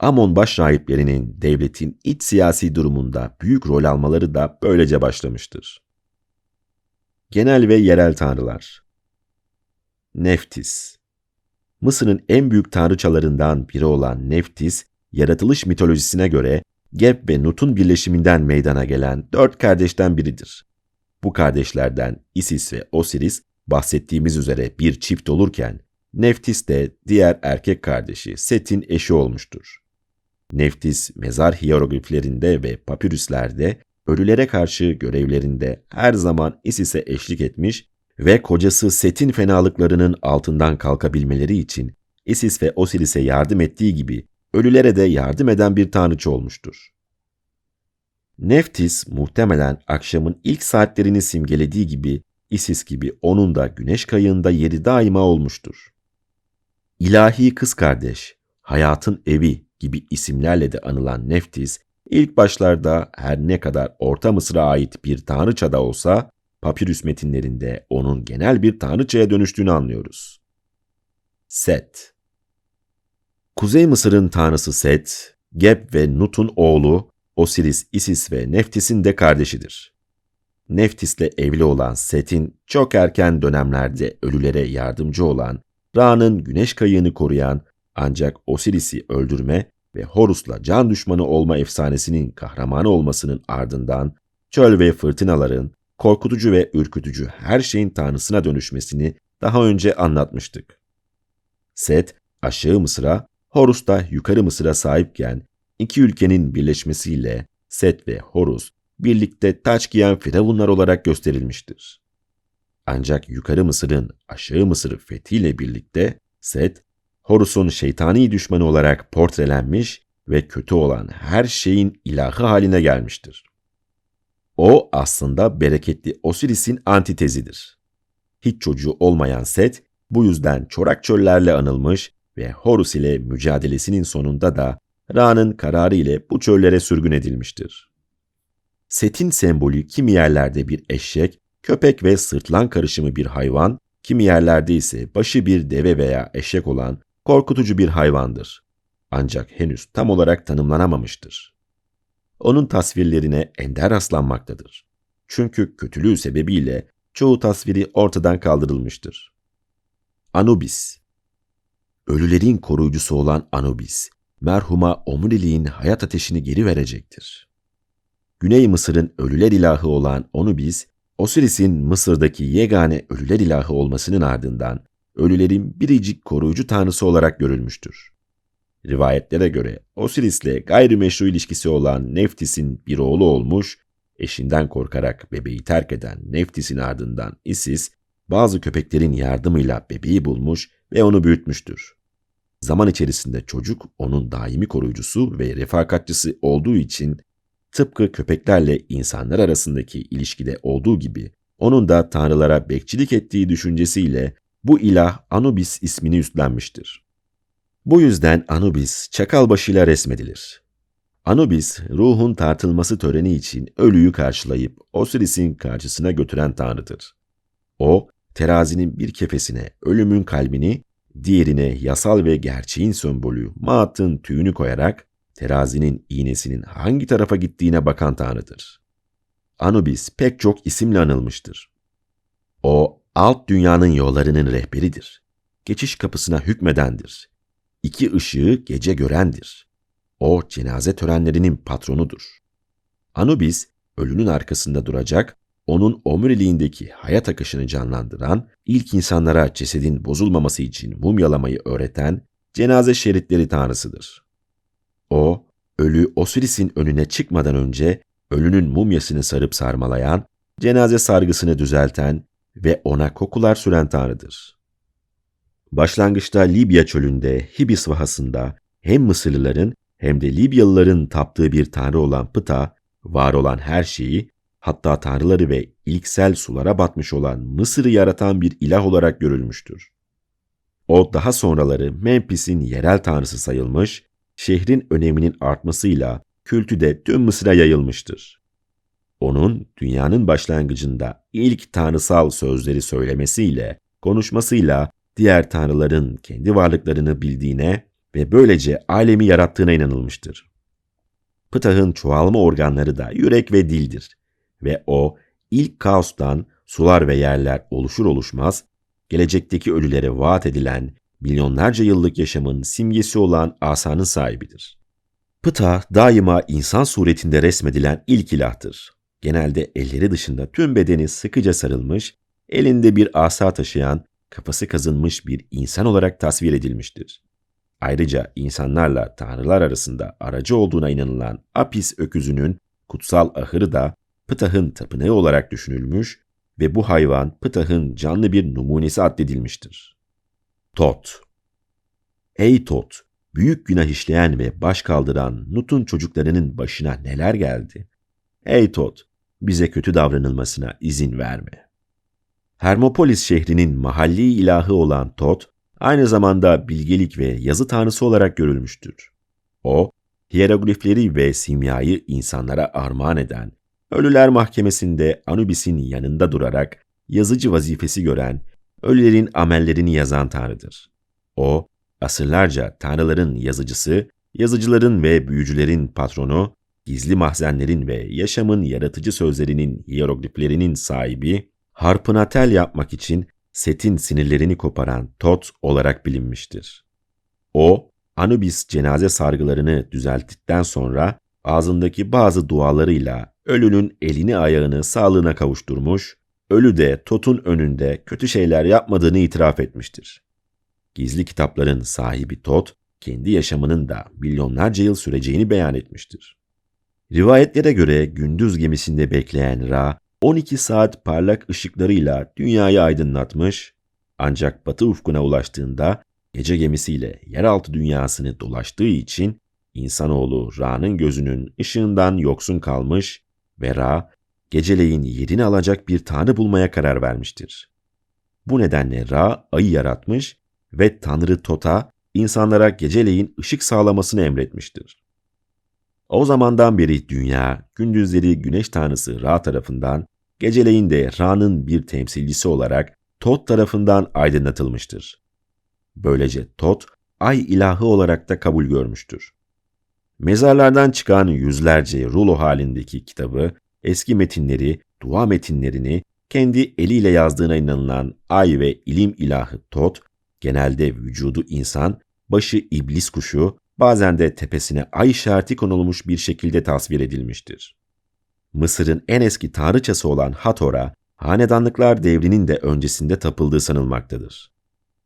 Amon başrahiplerinin devletin iç siyasi durumunda büyük rol almaları da böylece başlamıştır. Genel ve yerel tanrılar Neftis Mısır'ın en büyük tanrıçalarından biri olan Neftis, yaratılış mitolojisine göre Geb ve Nut'un birleşiminden meydana gelen dört kardeşten biridir. Bu kardeşlerden Isis ve Osiris bahsettiğimiz üzere bir çift olurken, Neftis de diğer erkek kardeşi Set'in eşi olmuştur. Neftis mezar hierogliflerinde ve papürüslerde ölülere karşı görevlerinde her zaman Isis'e eşlik etmiş ve kocası Set'in fenalıklarının altından kalkabilmeleri için Isis ve Osiris'e yardım ettiği gibi ölülere de yardım eden bir tanrıçı olmuştur. Neftis muhtemelen akşamın ilk saatlerini simgelediği gibi Isis gibi onun da güneş kayığında yeri daima olmuştur. İlahi kız kardeş, hayatın evi gibi isimlerle de anılan Neftis, ilk başlarda her ne kadar Orta Mısır'a ait bir tanrıça da olsa, papirüs metinlerinde onun genel bir tanrıçaya dönüştüğünü anlıyoruz. Set Kuzey Mısır'ın tanrısı Set, Geb ve Nut'un oğlu, Osiris, Isis ve Neftis'in de kardeşidir. Neftis'le evli olan Set'in çok erken dönemlerde ölülere yardımcı olan, Ra'nın güneş kayığını koruyan ancak Osiris'i öldürme ve Horus'la can düşmanı olma efsanesinin kahramanı olmasının ardından çöl ve fırtınaların korkutucu ve ürkütücü her şeyin tanrısına dönüşmesini daha önce anlatmıştık. Set, aşağı Mısır'a, Horus da yukarı Mısır'a sahipken iki ülkenin birleşmesiyle Set ve Horus birlikte taç giyen firavunlar olarak gösterilmiştir. Ancak yukarı Mısır'ın aşağı Mısır'ı fethiyle birlikte Set, Horus'un şeytani düşmanı olarak portrelenmiş ve kötü olan her şeyin ilahı haline gelmiştir. O aslında bereketli Osiris'in antitezidir. Hiç çocuğu olmayan Set, bu yüzden çorak çöllerle anılmış ve Horus ile mücadelesinin sonunda da Ra'nın kararı ile bu çöllere sürgün edilmiştir. Set'in sembolü kimi yerlerde bir eşek, köpek ve sırtlan karışımı bir hayvan, kimi yerlerde ise başı bir deve veya eşek olan korkutucu bir hayvandır. Ancak henüz tam olarak tanımlanamamıştır. Onun tasvirlerine ender rastlanmaktadır. Çünkü kötülüğü sebebiyle çoğu tasviri ortadan kaldırılmıştır. Anubis Ölülerin koruyucusu olan Anubis, merhuma omuriliğin hayat ateşini geri verecektir. Güney Mısır'ın ölüler ilahı olan Onubis, Osiris'in Mısır'daki yegane ölüler ilahı olmasının ardından ölülerin biricik koruyucu tanrısı olarak görülmüştür. Rivayetlere göre Osiris'le gayrimeşru ilişkisi olan Neftis'in bir oğlu olmuş, eşinden korkarak bebeği terk eden Neftis'in ardından Isis, bazı köpeklerin yardımıyla bebeği bulmuş ve onu büyütmüştür. Zaman içerisinde çocuk onun daimi koruyucusu ve refakatçısı olduğu için tıpkı köpeklerle insanlar arasındaki ilişkide olduğu gibi onun da tanrılara bekçilik ettiği düşüncesiyle bu ilah Anubis ismini üstlenmiştir. Bu yüzden Anubis çakal başıyla resmedilir. Anubis, ruhun tartılması töreni için ölüyü karşılayıp Osiris'in karşısına götüren tanrıdır. O, terazinin bir kefesine ölümün kalbini, diğerine yasal ve gerçeğin sembolü Maat'ın tüyünü koyarak terazinin iğnesinin hangi tarafa gittiğine bakan tanrıdır. Anubis pek çok isimle anılmıştır. O, alt dünyanın yollarının rehberidir. Geçiş kapısına hükmedendir. İki ışığı gece görendir. O, cenaze törenlerinin patronudur. Anubis, ölünün arkasında duracak, onun omuriliğindeki hayat akışını canlandıran, ilk insanlara cesedin bozulmaması için mumyalamayı öğreten cenaze şeritleri tanrısıdır. O, ölü Osiris'in önüne çıkmadan önce ölünün mumyasını sarıp sarmalayan, cenaze sargısını düzelten ve ona kokular süren tanrıdır. Başlangıçta Libya çölünde Hibis vahasında hem Mısırlıların hem de Libyalıların taptığı bir tanrı olan Pıta, var olan her şeyi, hatta tanrıları ve ilksel sulara batmış olan Mısır'ı yaratan bir ilah olarak görülmüştür. O daha sonraları Memphis'in yerel tanrısı sayılmış şehrin öneminin artmasıyla kültü de tüm Mısır'a yayılmıştır. Onun dünyanın başlangıcında ilk tanrısal sözleri söylemesiyle, konuşmasıyla diğer tanrıların kendi varlıklarını bildiğine ve böylece alemi yarattığına inanılmıştır. Ptah'ın çoğalma organları da yürek ve dildir ve o ilk kaostan sular ve yerler oluşur oluşmaz gelecekteki ölülere vaat edilen milyonlarca yıllık yaşamın simgesi olan asanın sahibidir. Pıta daima insan suretinde resmedilen ilk ilahtır. Genelde elleri dışında tüm bedeni sıkıca sarılmış, elinde bir asa taşıyan, kafası kazınmış bir insan olarak tasvir edilmiştir. Ayrıca insanlarla tanrılar arasında aracı olduğuna inanılan Apis öküzünün kutsal ahırı da Ptah'ın tapınağı olarak düşünülmüş ve bu hayvan Ptah'ın canlı bir numunesi addedilmiştir. Tot Ey Tot, büyük günah işleyen ve baş kaldıran Nut'un çocuklarının başına neler geldi? Ey Tot, bize kötü davranılmasına izin verme. Hermopolis şehrinin mahalli ilahı olan Tot, aynı zamanda bilgelik ve yazı tanrısı olarak görülmüştür. O, hieroglifleri ve simyayı insanlara armağan eden, Ölüler Mahkemesi'nde Anubis'in yanında durarak yazıcı vazifesi gören, ölülerin amellerini yazan tanrıdır. O, asırlarca tanrıların yazıcısı, yazıcıların ve büyücülerin patronu, gizli mahzenlerin ve yaşamın yaratıcı sözlerinin hierogliflerinin sahibi, harpına tel yapmak için Set'in sinirlerini koparan Tot olarak bilinmiştir. O, Anubis cenaze sargılarını düzelttikten sonra ağzındaki bazı dualarıyla ölünün elini ayağını sağlığına kavuşturmuş, ölü de Tot'un önünde kötü şeyler yapmadığını itiraf etmiştir. Gizli kitapların sahibi Tot, kendi yaşamının da milyonlarca yıl süreceğini beyan etmiştir. Rivayetlere göre gündüz gemisinde bekleyen Ra, 12 saat parlak ışıklarıyla dünyayı aydınlatmış, ancak batı ufkuna ulaştığında gece gemisiyle yeraltı dünyasını dolaştığı için insanoğlu Ra'nın gözünün ışığından yoksun kalmış ve Ra, geceleyin yerini alacak bir tanrı bulmaya karar vermiştir. Bu nedenle Ra ayı yaratmış ve Tanrı Tota insanlara geceleyin ışık sağlamasını emretmiştir. O zamandan beri dünya, gündüzleri güneş tanrısı Ra tarafından, geceleyin de Ra'nın bir temsilcisi olarak Tot tarafından aydınlatılmıştır. Böylece Tot, ay ilahı olarak da kabul görmüştür. Mezarlardan çıkan yüzlerce rulo halindeki kitabı, eski metinleri, dua metinlerini kendi eliyle yazdığına inanılan ay ve ilim ilahı Tot, genelde vücudu insan, başı iblis kuşu, bazen de tepesine ay işareti konulmuş bir şekilde tasvir edilmiştir. Mısır'ın en eski tanrıçası olan Hathor'a, hanedanlıklar devrinin de öncesinde tapıldığı sanılmaktadır.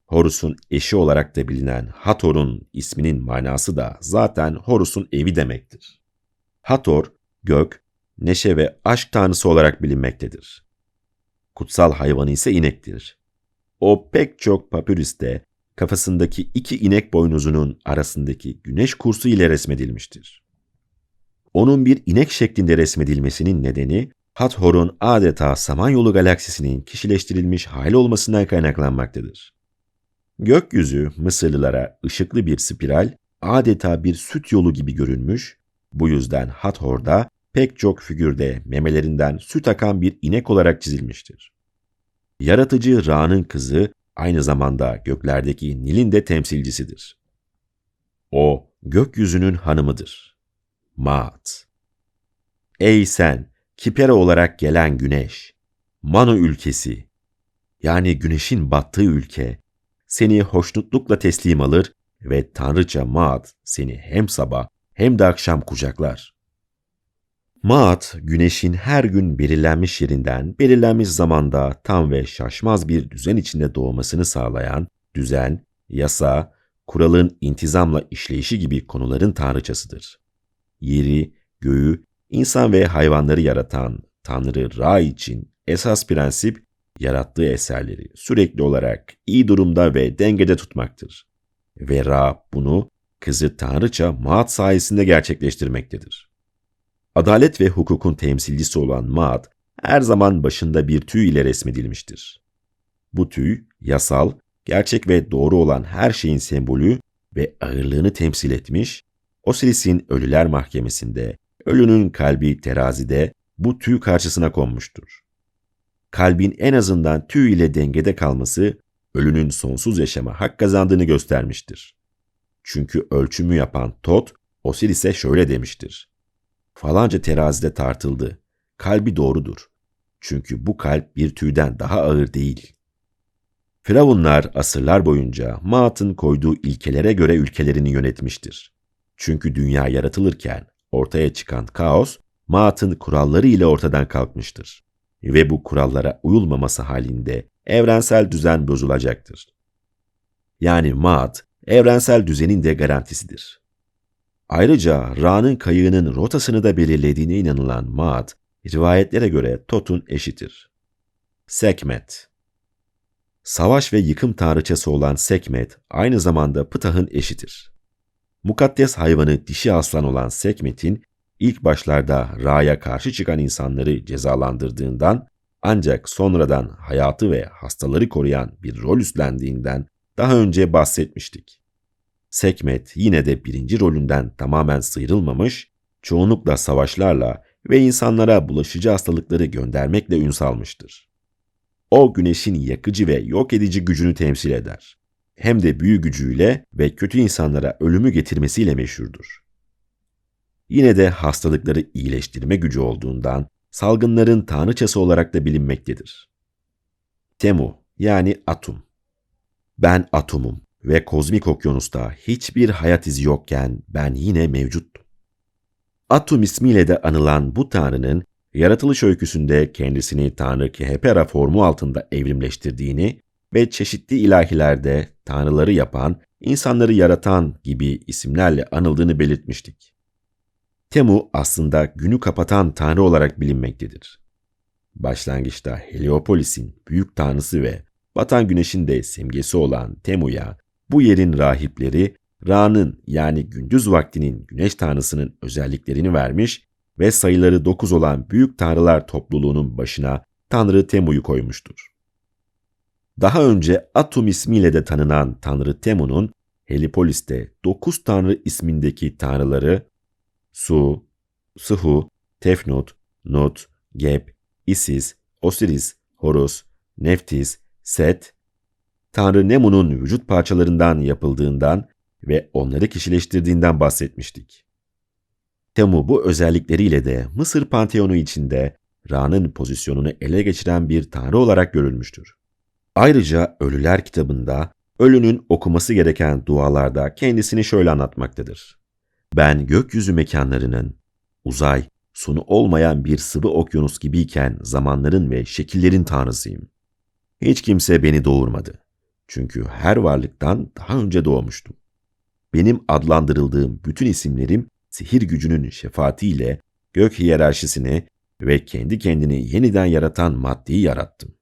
Horus'un eşi olarak da bilinen Hathor'un isminin manası da zaten Horus'un evi demektir. Hathor, gök, neşe ve aşk tanrısı olarak bilinmektedir. Kutsal hayvanı ise inektir. O pek çok papürüste kafasındaki iki inek boynuzunun arasındaki güneş kursu ile resmedilmiştir. Onun bir inek şeklinde resmedilmesinin nedeni Hathor'un adeta Samanyolu galaksisinin kişileştirilmiş hali olmasından kaynaklanmaktadır. Gökyüzü Mısırlılara ışıklı bir spiral, adeta bir süt yolu gibi görünmüş, bu yüzden Hathor'da pek çok figürde memelerinden süt akan bir inek olarak çizilmiştir. Yaratıcı Ra'nın kızı aynı zamanda göklerdeki Nil'in de temsilcisidir. O, gökyüzünün hanımıdır. Maat. Ey sen, Kipera olarak gelen güneş, Manu ülkesi, yani güneşin battığı ülke, seni hoşnutlukla teslim alır ve Tanrıça Maat seni hem sabah hem de akşam kucaklar. Maat, güneşin her gün belirlenmiş yerinden, belirlenmiş zamanda tam ve şaşmaz bir düzen içinde doğmasını sağlayan, düzen, yasa, kuralın intizamla işleyişi gibi konuların tanrıçasıdır. Yeri, göğü, insan ve hayvanları yaratan Tanrı Ra için esas prensip, yarattığı eserleri sürekli olarak iyi durumda ve dengede tutmaktır. Ve Ra bunu kızı Tanrıça Maat sayesinde gerçekleştirmektedir. Adalet ve hukukun temsilcisi olan Maat, her zaman başında bir tüy ile resmedilmiştir. Bu tüy, yasal, gerçek ve doğru olan her şeyin sembolü ve ağırlığını temsil etmiş, Osiris'in Ölüler Mahkemesi'nde, ölünün kalbi terazide bu tüy karşısına konmuştur. Kalbin en azından tüy ile dengede kalması, ölünün sonsuz yaşama hak kazandığını göstermiştir. Çünkü ölçümü yapan Tot, Osiris'e şöyle demiştir falanca terazide tartıldı. Kalbi doğrudur. Çünkü bu kalp bir tüyden daha ağır değil. Firavunlar asırlar boyunca Maat'ın koyduğu ilkelere göre ülkelerini yönetmiştir. Çünkü dünya yaratılırken ortaya çıkan kaos, Maat'ın kuralları ile ortadan kalkmıştır. Ve bu kurallara uyulmaması halinde evrensel düzen bozulacaktır. Yani Maat, evrensel düzenin de garantisidir. Ayrıca Ra'nın kayığının rotasını da belirlediğine inanılan Maat, rivayetlere göre Tot'un eşitir. Sekmet Savaş ve yıkım tanrıçası olan Sekmet aynı zamanda Ptah'ın eşidir. Mukaddes hayvanı dişi aslan olan Sekmet'in ilk başlarda Ra'ya karşı çıkan insanları cezalandırdığından ancak sonradan hayatı ve hastaları koruyan bir rol üstlendiğinden daha önce bahsetmiştik. Sekmet yine de birinci rolünden tamamen sıyrılmamış, çoğunlukla savaşlarla ve insanlara bulaşıcı hastalıkları göndermekle ün salmıştır. O güneşin yakıcı ve yok edici gücünü temsil eder. Hem de büyü gücüyle ve kötü insanlara ölümü getirmesiyle meşhurdur. Yine de hastalıkları iyileştirme gücü olduğundan salgınların tanrıçası olarak da bilinmektedir. Temu yani Atum. Ben Atumum ve kozmik okyanusta hiçbir hayat izi yokken ben yine mevcuttum. Atum ismiyle de anılan bu tanrının yaratılış öyküsünde kendisini Tanrı Kehepera formu altında evrimleştirdiğini ve çeşitli ilahilerde tanrıları yapan, insanları yaratan gibi isimlerle anıldığını belirtmiştik. Temu aslında günü kapatan tanrı olarak bilinmektedir. Başlangıçta Heliopolis'in büyük tanrısı ve batan güneşin de simgesi olan Temu'ya bu yerin rahipleri Ra'nın yani gündüz vaktinin güneş tanrısının özelliklerini vermiş ve sayıları dokuz olan büyük tanrılar topluluğunun başına Tanrı Temu'yu koymuştur. Daha önce Atum ismiyle de tanınan Tanrı Temu'nun Helipolis'te dokuz tanrı ismindeki tanrıları Su, Suhu, Tefnut, Nut, Geb, Isis, Osiris, Horus, Neftis, Set, Tanrı Nemu'nun vücut parçalarından yapıldığından ve onları kişileştirdiğinden bahsetmiştik. Temu bu özellikleriyle de Mısır Panteonu içinde Ra'nın pozisyonunu ele geçiren bir tanrı olarak görülmüştür. Ayrıca Ölüler kitabında ölünün okuması gereken dualarda kendisini şöyle anlatmaktadır. Ben gökyüzü mekanlarının, uzay, sonu olmayan bir sıvı okyanus gibiyken zamanların ve şekillerin tanrısıyım. Hiç kimse beni doğurmadı. Çünkü her varlıktan daha önce doğmuştum. Benim adlandırıldığım bütün isimlerim sihir gücünün şefaatiyle gök hiyerarşisini ve kendi kendini yeniden yaratan maddeyi yarattım.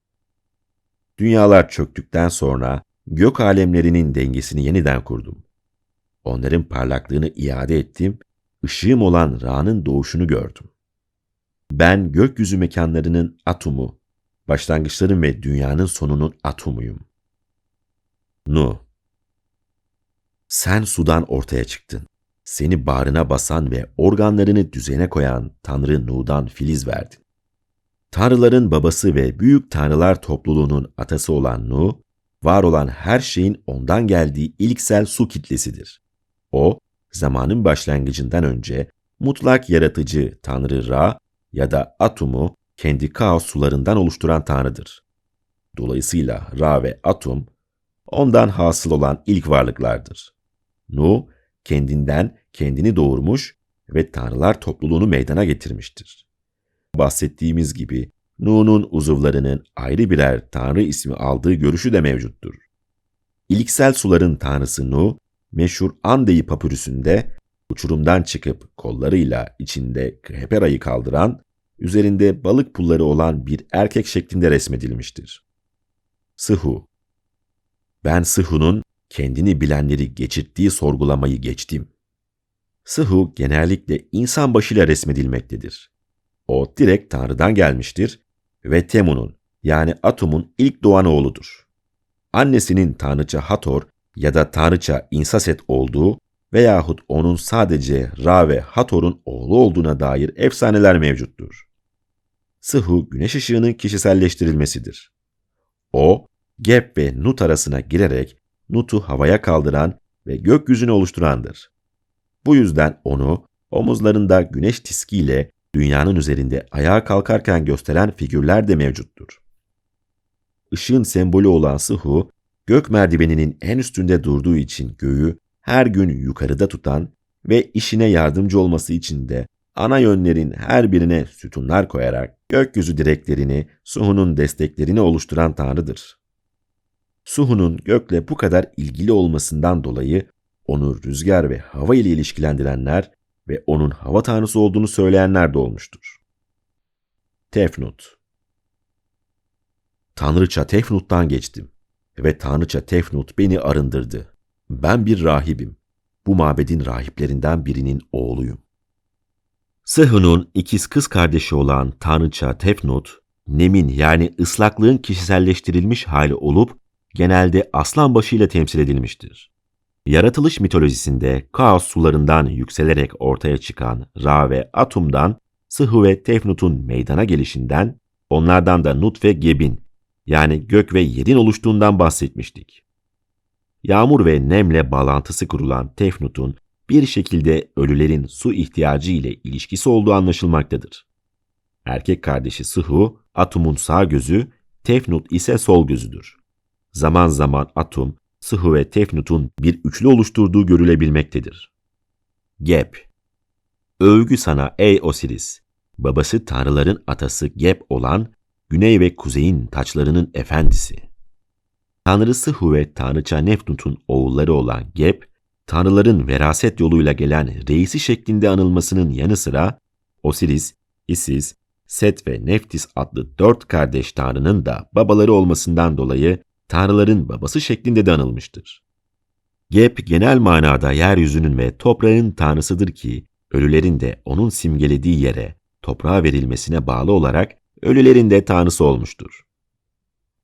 Dünyalar çöktükten sonra gök alemlerinin dengesini yeniden kurdum. Onların parlaklığını iade ettim, ışığım olan Ra'nın doğuşunu gördüm. Ben gökyüzü mekanlarının atomu, başlangıçların ve dünyanın sonunun atomuyum. Nu Sen sudan ortaya çıktın. Seni bağrına basan ve organlarını düzene koyan Tanrı Nu'dan filiz verdin. Tanrıların babası ve büyük tanrılar topluluğunun atası olan Nu, var olan her şeyin ondan geldiği ilksel su kitlesidir. O, zamanın başlangıcından önce mutlak yaratıcı Tanrı Ra ya da Atum'u kendi kaos sularından oluşturan Tanrı'dır. Dolayısıyla Ra ve Atum, ondan hasıl olan ilk varlıklardır. Nu, kendinden kendini doğurmuş ve tanrılar topluluğunu meydana getirmiştir. Bahsettiğimiz gibi Nu'nun uzuvlarının ayrı birer tanrı ismi aldığı görüşü de mevcuttur. İliksel suların tanrısı Nu, meşhur Andei papürüsünde uçurumdan çıkıp kollarıyla içinde Krepera'yı kaldıran, üzerinde balık pulları olan bir erkek şeklinde resmedilmiştir. Sıhu Ben Sıhu'nun kendini bilenleri geçirttiği sorgulamayı geçtim. Sıhu genellikle insan başıyla resmedilmektedir. O direkt Tanrı'dan gelmiştir ve Temu'nun yani Atum'un ilk doğan oğludur. Annesinin Tanrıça Hator ya da Tanrıça İnsaset olduğu veyahut onun sadece Ra ve Hator'un oğlu olduğuna dair efsaneler mevcuttur. Sıhu güneş ışığının kişiselleştirilmesidir. O, Geb ve Nut arasına girerek Nut'u havaya kaldıran ve gökyüzünü oluşturandır. Bu yüzden onu omuzlarında güneş tiskiyle dünyanın üzerinde ayağa kalkarken gösteren figürler de mevcuttur. Işığın sembolü olan Sıhu, gök merdiveninin en üstünde durduğu için göğü her gün yukarıda tutan ve işine yardımcı olması için de ana yönlerin her birine sütunlar koyarak gökyüzü direklerini, Suhu'nun desteklerini oluşturan tanrıdır. Suhu'nun gökle bu kadar ilgili olmasından dolayı onu rüzgar ve hava ile ilişkilendirenler ve onun hava tanrısı olduğunu söyleyenler de olmuştur. Tefnut Tanrıça Tefnut'tan geçtim. ve tanrıça Tefnut beni arındırdı. Ben bir rahibim. Bu mabedin rahiplerinden birinin oğluyum. Sıhhu'nun ikiz kız kardeşi olan tanrıça Tefnut, Nem'in yani ıslaklığın kişiselleştirilmiş hali olup genelde aslan başıyla temsil edilmiştir. Yaratılış mitolojisinde kaos sularından yükselerek ortaya çıkan Ra ve Atum'dan Sıhhu ve Tefnut'un meydana gelişinden, onlardan da Nut ve Geb'in yani gök ve yerin oluştuğundan bahsetmiştik. Yağmur ve nemle bağlantısı kurulan Tefnut'un bir şekilde ölülerin su ihtiyacı ile ilişkisi olduğu anlaşılmaktadır. Erkek kardeşi Sıhu, Atum'un sağ gözü, Tefnut ise sol gözüdür. Zaman zaman Atum, Sıhu ve Tefnut'un bir üçlü oluşturduğu görülebilmektedir. Gep Övgü sana ey Osiris! Babası tanrıların atası Gep olan, güney ve kuzeyin taçlarının efendisi. Tanrı Sıhu ve tanrıça Nefnut'un oğulları olan Gep, tanrıların veraset yoluyla gelen reisi şeklinde anılmasının yanı sıra Osiris, Isis, Set ve Neftis adlı dört kardeş tanrının da babaları olmasından dolayı tanrıların babası şeklinde de anılmıştır. Gep genel manada yeryüzünün ve toprağın tanrısıdır ki ölülerin de onun simgelediği yere toprağa verilmesine bağlı olarak ölülerin de tanrısı olmuştur.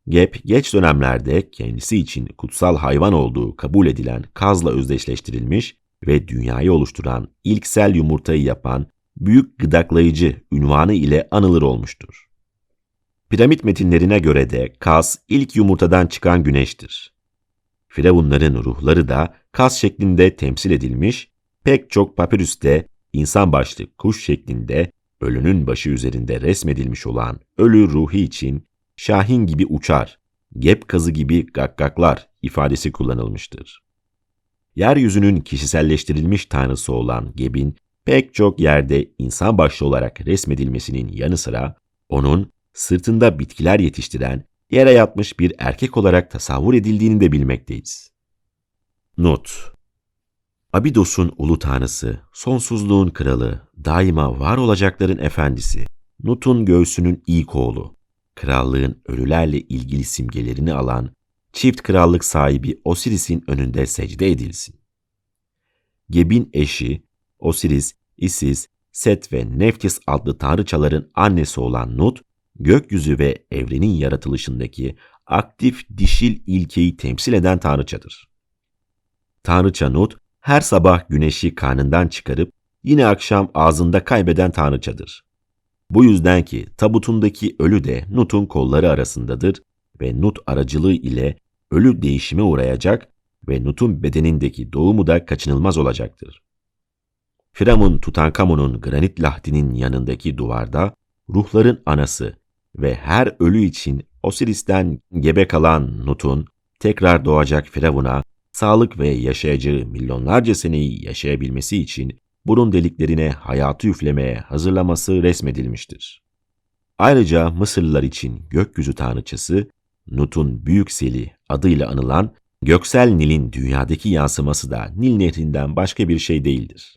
Gep geç dönemlerde kendisi için kutsal hayvan olduğu kabul edilen kazla özdeşleştirilmiş ve dünyayı oluşturan ilksel yumurtayı yapan büyük gıdaklayıcı ünvanı ile anılır olmuştur. Piramit metinlerine göre de kaz ilk yumurtadan çıkan güneştir. Firavunların ruhları da kaz şeklinde temsil edilmiş, pek çok papirüste insan başlı kuş şeklinde ölünün başı üzerinde resmedilmiş olan ölü ruhi için şahin gibi uçar, gep kazı gibi gakkaklar ifadesi kullanılmıştır. Yeryüzünün kişiselleştirilmiş tanrısı olan Geb'in pek çok yerde insan başlı olarak resmedilmesinin yanı sıra onun sırtında bitkiler yetiştiren yere yatmış bir erkek olarak tasavvur edildiğini de bilmekteyiz. Not Abidos'un ulu tanrısı, sonsuzluğun kralı, daima var olacakların efendisi, Nut'un göğsünün ilk oğlu, krallığın ölülerle ilgili simgelerini alan çift krallık sahibi Osiris'in önünde secde edilsin. Geb'in eşi, Osiris, Isis, Set ve Neftis adlı tanrıçaların annesi olan Nut, gökyüzü ve evrenin yaratılışındaki aktif dişil ilkeyi temsil eden tanrıçadır. Tanrıça Nut, her sabah güneşi karnından çıkarıp yine akşam ağzında kaybeden tanrıçadır. Bu yüzden ki tabutundaki ölü de Nut'un kolları arasındadır ve Nut aracılığı ile ölü değişime uğrayacak ve Nut'un bedenindeki doğumu da kaçınılmaz olacaktır. Firavun Tutankamon'un granit lahdinin yanındaki duvarda ruhların anası ve her ölü için Osiris'ten gebe kalan Nut'un tekrar doğacak Firavun'a sağlık ve yaşayacağı milyonlarca seneyi yaşayabilmesi için burun deliklerine hayatı üflemeye hazırlaması resmedilmiştir. Ayrıca Mısırlılar için gökyüzü tanrıçası Nut'un Büyük Seli adıyla anılan Göksel Nil'in dünyadaki yansıması da Nil Nehri'nden başka bir şey değildir.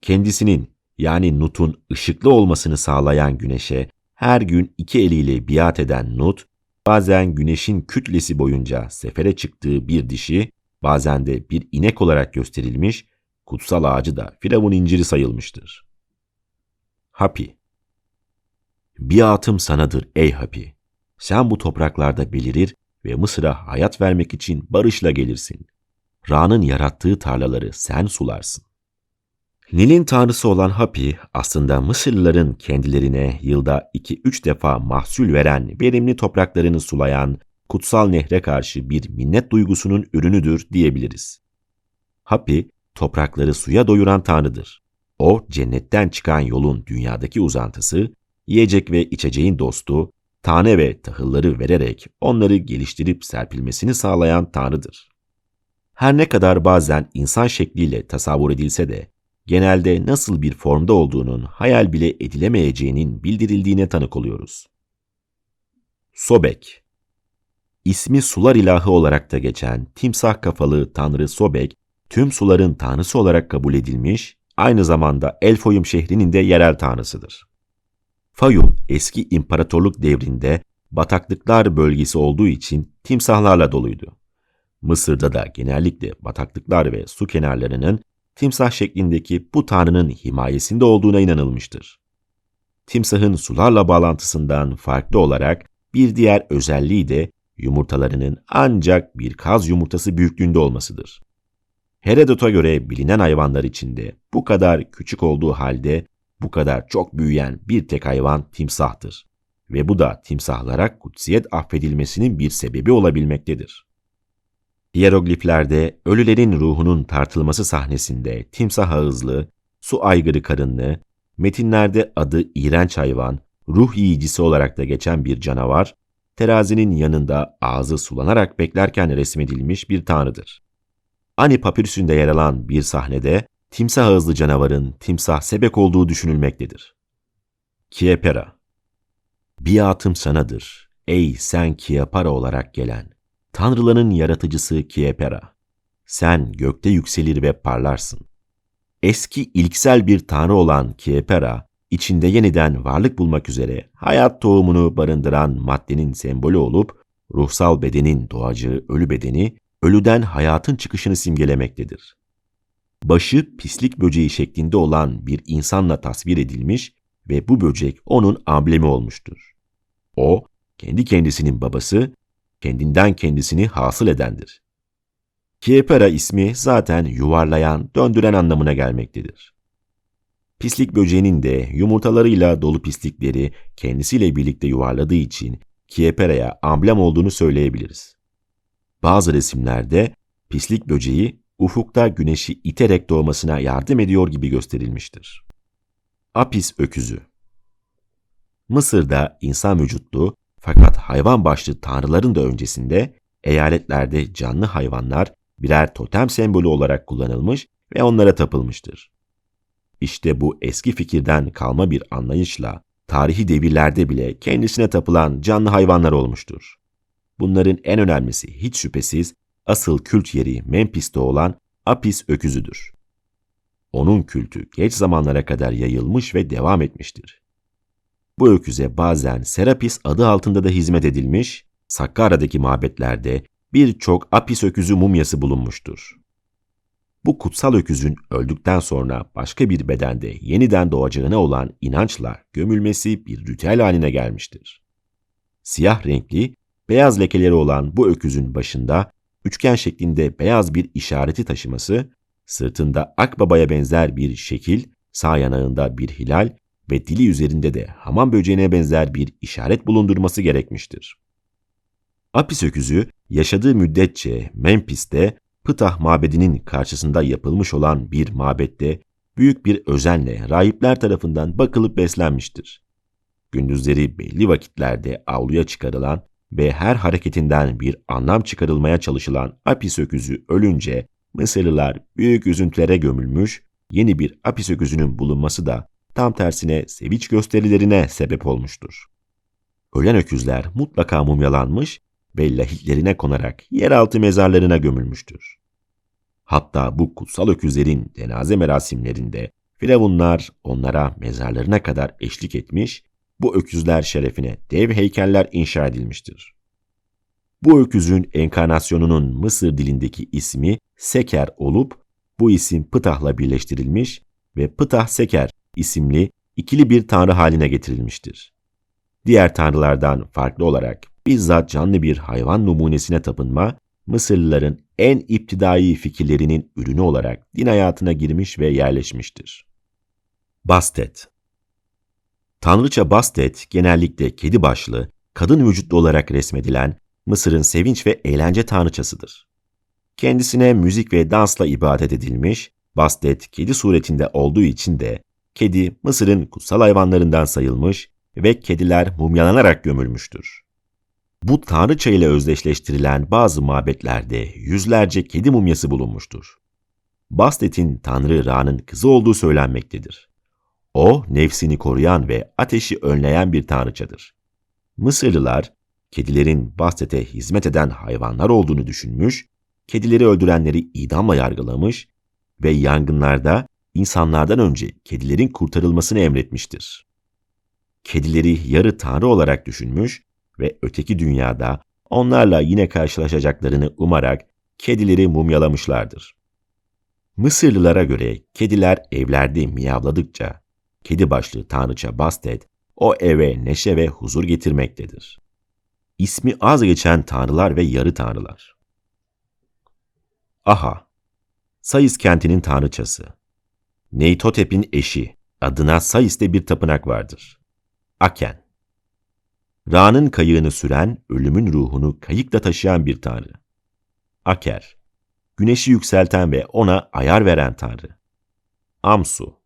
Kendisinin yani Nut'un ışıklı olmasını sağlayan güneşe her gün iki eliyle biat eden Nut, bazen güneşin kütlesi boyunca sefere çıktığı bir dişi, bazen de bir inek olarak gösterilmiş, kutsal ağacı da Firavun inciri sayılmıştır. Hapi Biatım sanadır ey Hapi. Sen bu topraklarda belirir ve Mısır'a hayat vermek için barışla gelirsin. Ra'nın yarattığı tarlaları sen sularsın. Nil'in tanrısı olan Hapi aslında Mısırlıların kendilerine yılda 2-3 defa mahsul veren verimli topraklarını sulayan kutsal nehre karşı bir minnet duygusunun ürünüdür diyebiliriz. Hapi, toprakları suya doyuran tanrıdır. O, cennetten çıkan yolun dünyadaki uzantısı, yiyecek ve içeceğin dostu, tane ve tahılları vererek onları geliştirip serpilmesini sağlayan tanrıdır. Her ne kadar bazen insan şekliyle tasavvur edilse de, genelde nasıl bir formda olduğunun hayal bile edilemeyeceğinin bildirildiğine tanık oluyoruz. Sobek İsmi sular ilahı olarak da geçen timsah kafalı tanrı Sobek, tüm suların tanrısı olarak kabul edilmiş, aynı zamanda Elfoyum şehrinin de yerel tanrısıdır. Fayum, eski imparatorluk devrinde bataklıklar bölgesi olduğu için timsahlarla doluydu. Mısır'da da genellikle bataklıklar ve su kenarlarının timsah şeklindeki bu tanrının himayesinde olduğuna inanılmıştır. Timsahın sularla bağlantısından farklı olarak bir diğer özelliği de yumurtalarının ancak bir kaz yumurtası büyüklüğünde olmasıdır. Herodot'a göre bilinen hayvanlar içinde bu kadar küçük olduğu halde bu kadar çok büyüyen bir tek hayvan timsahtır ve bu da timsahlara kutsiyet affedilmesinin bir sebebi olabilmektedir. Hierogliflerde ölülerin ruhunun tartılması sahnesinde timsah ağızlı, su aygırı karınlı, metinlerde adı iğrenç hayvan, ruh yiyicisi olarak da geçen bir canavar, terazinin yanında ağzı sulanarak beklerken resmedilmiş bir tanrıdır. Ani papirüsünde yer alan bir sahnede timsah ağızlı canavarın timsah sebek olduğu düşünülmektedir. Kiepera Biatım sanadır, ey sen Kiepara olarak gelen, tanrıların yaratıcısı Kiepera. Sen gökte yükselir ve parlarsın. Eski ilksel bir tanrı olan Kiepera, içinde yeniden varlık bulmak üzere hayat tohumunu barındıran maddenin sembolü olup, ruhsal bedenin doğacı ölü bedeni, ölüden hayatın çıkışını simgelemektedir. Başı pislik böceği şeklinde olan bir insanla tasvir edilmiş ve bu böcek onun amblemi olmuştur. O, kendi kendisinin babası, kendinden kendisini hasıl edendir. Kiepera ismi zaten yuvarlayan, döndüren anlamına gelmektedir. Pislik böceğinin de yumurtalarıyla dolu pislikleri kendisiyle birlikte yuvarladığı için Kiepera'ya amblem olduğunu söyleyebiliriz. Bazı resimlerde pislik böceği ufukta güneşi iterek doğmasına yardım ediyor gibi gösterilmiştir. Apis öküzü Mısır'da insan vücutlu fakat hayvan başlı tanrıların da öncesinde eyaletlerde canlı hayvanlar birer totem sembolü olarak kullanılmış ve onlara tapılmıştır. İşte bu eski fikirden kalma bir anlayışla tarihi devirlerde bile kendisine tapılan canlı hayvanlar olmuştur. Bunların en önemlisi hiç şüphesiz asıl kült yeri Memphis'te olan Apis öküzüdür. Onun kültü geç zamanlara kadar yayılmış ve devam etmiştir. Bu öküze bazen Serapis adı altında da hizmet edilmiş, Sakkara'daki mabetlerde birçok Apis öküzü mumyası bulunmuştur. Bu kutsal öküzün öldükten sonra başka bir bedende yeniden doğacağına olan inançla gömülmesi bir ritüel haline gelmiştir. Siyah renkli, beyaz lekeleri olan bu öküzün başında üçgen şeklinde beyaz bir işareti taşıması, sırtında akbabaya benzer bir şekil, sağ yanağında bir hilal ve dili üzerinde de hamam böceğine benzer bir işaret bulundurması gerekmiştir. Apis öküzü yaşadığı müddetçe Memphis'te Ptah mabedinin karşısında yapılmış olan bir mabette büyük bir özenle rahipler tarafından bakılıp beslenmiştir. Gündüzleri belli vakitlerde avluya çıkarılan ve her hareketinden bir anlam çıkarılmaya çalışılan Apis öküzü ölünce Mısırlılar büyük üzüntülere gömülmüş, yeni bir Apis öküzünün bulunması da tam tersine sevinç gösterilerine sebep olmuştur. Ölen öküzler mutlaka mumyalanmış ve lahitlerine konarak yeraltı mezarlarına gömülmüştür. Hatta bu kutsal öküzlerin cenaze merasimlerinde firavunlar onlara mezarlarına kadar eşlik etmiş, bu öküzler şerefine dev heykeller inşa edilmiştir. Bu öküzün enkarnasyonunun Mısır dilindeki ismi Seker olup bu isim Ptah'la birleştirilmiş ve Ptah Seker isimli ikili bir tanrı haline getirilmiştir. Diğer tanrılardan farklı olarak bizzat canlı bir hayvan numunesine tapınma, Mısırlıların en iptidai fikirlerinin ürünü olarak din hayatına girmiş ve yerleşmiştir. Bastet Tanrıça Bastet genellikle kedi başlı, kadın vücutlu olarak resmedilen Mısır'ın sevinç ve eğlence tanrıçasıdır. Kendisine müzik ve dansla ibadet edilmiş, Bastet kedi suretinde olduğu için de kedi Mısır'ın kutsal hayvanlarından sayılmış ve kediler mumyalanarak gömülmüştür. Bu tanrıça ile özdeşleştirilen bazı mabetlerde yüzlerce kedi mumyası bulunmuştur. Bastet'in Tanrı Ra'nın kızı olduğu söylenmektedir. O, nefsini koruyan ve ateşi önleyen bir tanrıçadır. Mısırlılar, kedilerin Bastet'e hizmet eden hayvanlar olduğunu düşünmüş, kedileri öldürenleri idamla yargılamış ve yangınlarda insanlardan önce kedilerin kurtarılmasını emretmiştir. Kedileri yarı tanrı olarak düşünmüş ve öteki dünyada onlarla yine karşılaşacaklarını umarak kedileri mumyalamışlardır. Mısırlılara göre kediler evlerde miyavladıkça kedi başlı tanrıça Bastet o eve neşe ve huzur getirmektedir. İsmi az geçen tanrılar ve yarı tanrılar. Aha, Sayıs kentinin tanrıçası. Neytotep'in eşi, adına Sayıs'te bir tapınak vardır. Aken. Ra'nın kayığını süren, ölümün ruhunu kayıkla taşıyan bir tanrı. Aker. Güneşi yükselten ve ona ayar veren tanrı. Amsu.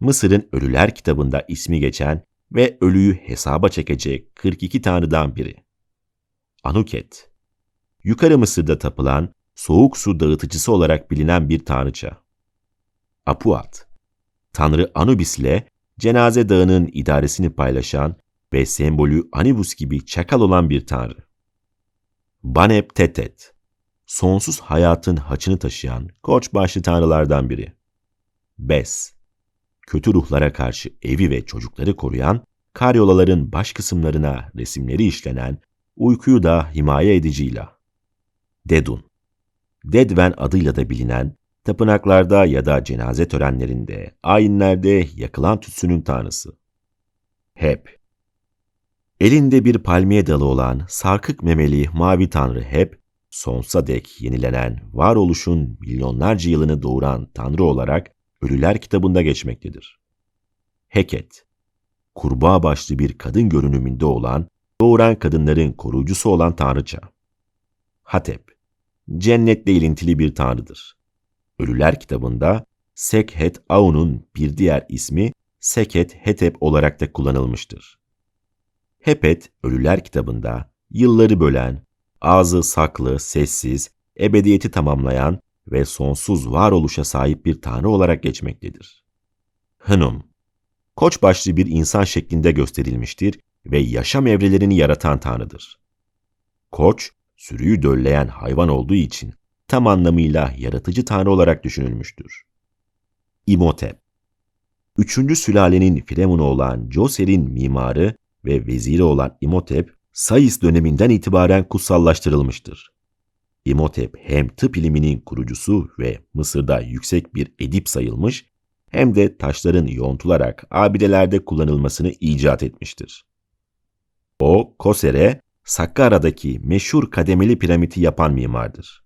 Mısır'ın Ölüler kitabında ismi geçen ve ölüyü hesaba çekecek 42 tanrıdan biri. Anuket. Yukarı Mısır'da tapılan, soğuk su dağıtıcısı olarak bilinen bir tanrıça. Apuat. Tanrı Anubis ile Cenaze Dağı'nın idaresini paylaşan ve sembolü Anibus gibi çakal olan bir tanrı. Banep Tetet. Sonsuz hayatın haçını taşıyan koç başlı tanrılardan biri. Bes kötü ruhlara karşı evi ve çocukları koruyan, karyolaların baş kısımlarına resimleri işlenen, uykuyu da himaye ediciyle. Dedun Dedven adıyla da bilinen, tapınaklarda ya da cenaze törenlerinde, ayinlerde yakılan tütsünün tanrısı. Hep Elinde bir palmiye dalı olan sarkık memeli mavi tanrı Hep, sonsuza dek yenilenen varoluşun milyonlarca yılını doğuran tanrı olarak Ölüler kitabında geçmektedir. Heket, kurbağa başlı bir kadın görünümünde olan, doğuran kadınların koruyucusu olan tanrıça. Hatep, cennetle ilintili bir tanrıdır. Ölüler kitabında Sekhet Aun'un bir diğer ismi Seket Hetep olarak da kullanılmıştır. Hepet, Ölüler kitabında yılları bölen, ağzı saklı, sessiz, ebediyeti tamamlayan ve sonsuz varoluşa sahip bir tanrı olarak geçmektedir. Hınum, koç başlı bir insan şeklinde gösterilmiştir ve yaşam evrelerini yaratan tanrıdır. Koç, sürüyü dölleyen hayvan olduğu için tam anlamıyla yaratıcı tanrı olarak düşünülmüştür. İmhotep, üçüncü sülalenin Firavunu olan Joser'in mimarı ve veziri olan İmhotep, Sayıs döneminden itibaren kutsallaştırılmıştır. İmhotep hem tıp iliminin kurucusu ve Mısır'da yüksek bir edip sayılmış hem de taşların yontularak abidelerde kullanılmasını icat etmiştir. O, Koser'e Sakkara'daki meşhur kademeli piramidi yapan mimardır.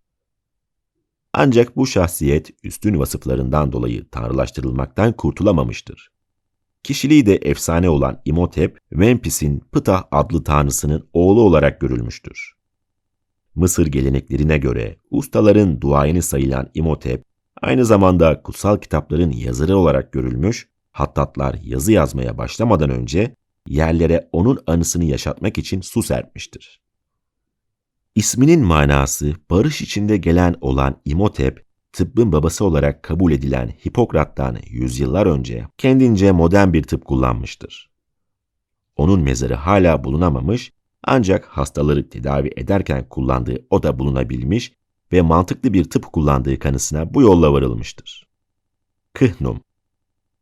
Ancak bu şahsiyet üstün vasıflarından dolayı tanrılaştırılmaktan kurtulamamıştır. Kişiliği de efsane olan İmhotep, Memphis'in Ptah adlı tanrısının oğlu olarak görülmüştür. Mısır geleneklerine göre ustaların duayeni sayılan İmhotep, aynı zamanda kutsal kitapların yazarı olarak görülmüş, hattatlar yazı yazmaya başlamadan önce yerlere onun anısını yaşatmak için su serpmiştir. İsminin manası barış içinde gelen olan İmhotep, tıbbın babası olarak kabul edilen Hipokrat'tan yüzyıllar önce kendince modern bir tıp kullanmıştır. Onun mezarı hala bulunamamış ancak hastaları tedavi ederken kullandığı o da bulunabilmiş ve mantıklı bir tıp kullandığı kanısına bu yolla varılmıştır. Kıhnum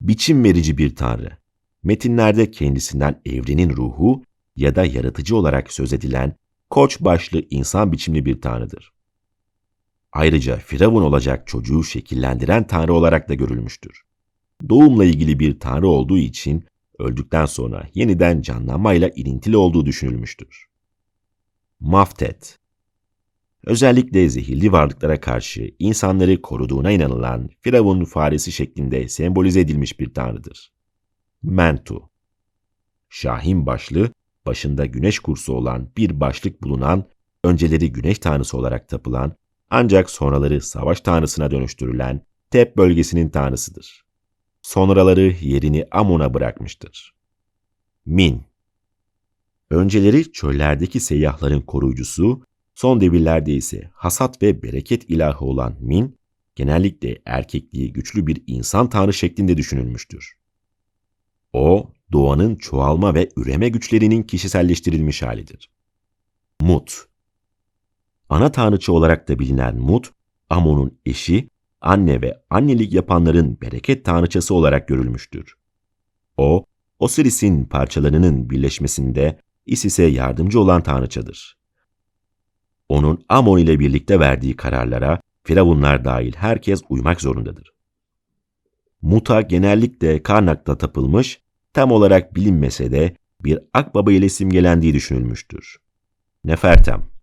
Biçim verici bir tanrı. Metinlerde kendisinden evrenin ruhu ya da yaratıcı olarak söz edilen koç başlı insan biçimli bir tanrıdır. Ayrıca Firavun olacak çocuğu şekillendiren tanrı olarak da görülmüştür. Doğumla ilgili bir tanrı olduğu için öldükten sonra yeniden canlanmayla ilintili olduğu düşünülmüştür. Maftet Özellikle zehirli varlıklara karşı insanları koruduğuna inanılan Firavun faresi şeklinde sembolize edilmiş bir tanrıdır. Mentu Şahin başlı, başında güneş kursu olan bir başlık bulunan, önceleri güneş tanrısı olarak tapılan, ancak sonraları savaş tanrısına dönüştürülen Tep bölgesinin tanrısıdır sonraları yerini Amon'a bırakmıştır. Min Önceleri çöllerdeki seyyahların koruyucusu, son devirlerde ise hasat ve bereket ilahı olan Min, genellikle erkekliği güçlü bir insan tanrı şeklinde düşünülmüştür. O, doğanın çoğalma ve üreme güçlerinin kişiselleştirilmiş halidir. Mut Ana tanrıçı olarak da bilinen Mut, Amon'un eşi anne ve annelik yapanların bereket tanrıçası olarak görülmüştür. O, Osiris'in parçalarının birleşmesinde Isis'e yardımcı olan tanrıçadır. Onun Amon ile birlikte verdiği kararlara Firavunlar dahil herkes uymak zorundadır. Muta genellikle Karnak'ta tapılmış, tam olarak bilinmese de bir akbaba ile simgelendiği düşünülmüştür. Nefertem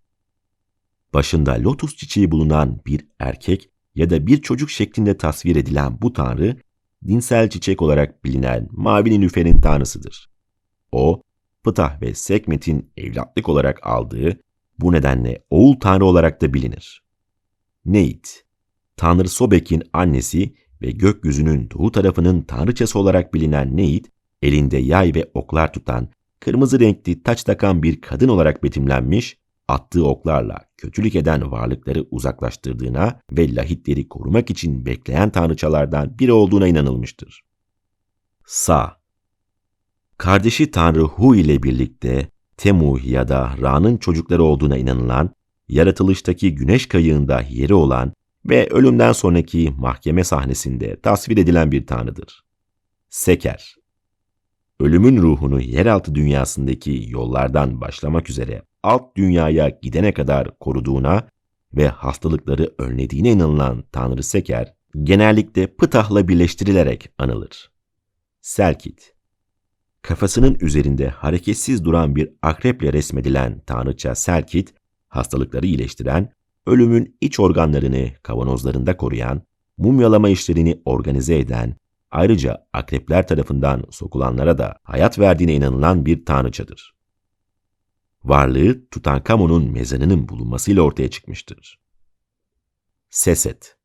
Başında lotus çiçeği bulunan bir erkek ya da bir çocuk şeklinde tasvir edilen bu tanrı, dinsel çiçek olarak bilinen Mavi Nilüfer'in tanrısıdır. O, Ptah ve Sekmet'in evlatlık olarak aldığı, bu nedenle oğul tanrı olarak da bilinir. Neit, Tanrı Sobek'in annesi ve gökyüzünün doğu tarafının tanrıçası olarak bilinen Neit, elinde yay ve oklar tutan, kırmızı renkli taç takan bir kadın olarak betimlenmiş, attığı oklarla kötülük eden varlıkları uzaklaştırdığına ve lahitleri korumak için bekleyen tanrıçalardan biri olduğuna inanılmıştır. Sa Kardeşi tanrı Hu ile birlikte Temu ya da Ra'nın çocukları olduğuna inanılan, yaratılıştaki güneş kayığında yeri olan ve ölümden sonraki mahkeme sahnesinde tasvir edilen bir tanrıdır. Seker Ölümün ruhunu yeraltı dünyasındaki yollardan başlamak üzere alt dünyaya gidene kadar koruduğuna ve hastalıkları önlediğine inanılan Tanrı Seker, genellikle Ptah'la birleştirilerek anılır. Selkit Kafasının üzerinde hareketsiz duran bir akreple resmedilen Tanrıça Selkit, hastalıkları iyileştiren, ölümün iç organlarını kavanozlarında koruyan, mumyalama işlerini organize eden, ayrıca akrepler tarafından sokulanlara da hayat verdiğine inanılan bir tanrıçadır. Varlığı Tutankamon'un mezanının bulunmasıyla ortaya çıkmıştır. Seset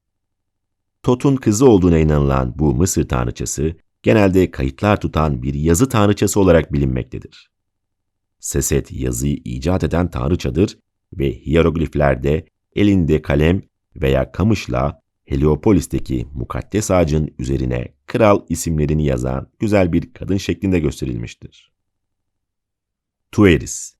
Tot'un kızı olduğuna inanılan bu Mısır tanrıçası, genelde kayıtlar tutan bir yazı tanrıçası olarak bilinmektedir. Seset yazıyı icat eden tanrıçadır ve hierogliflerde elinde kalem veya kamışla Heliopolis'teki mukaddes ağacın üzerine kral isimlerini yazan güzel bir kadın şeklinde gösterilmiştir. Tueris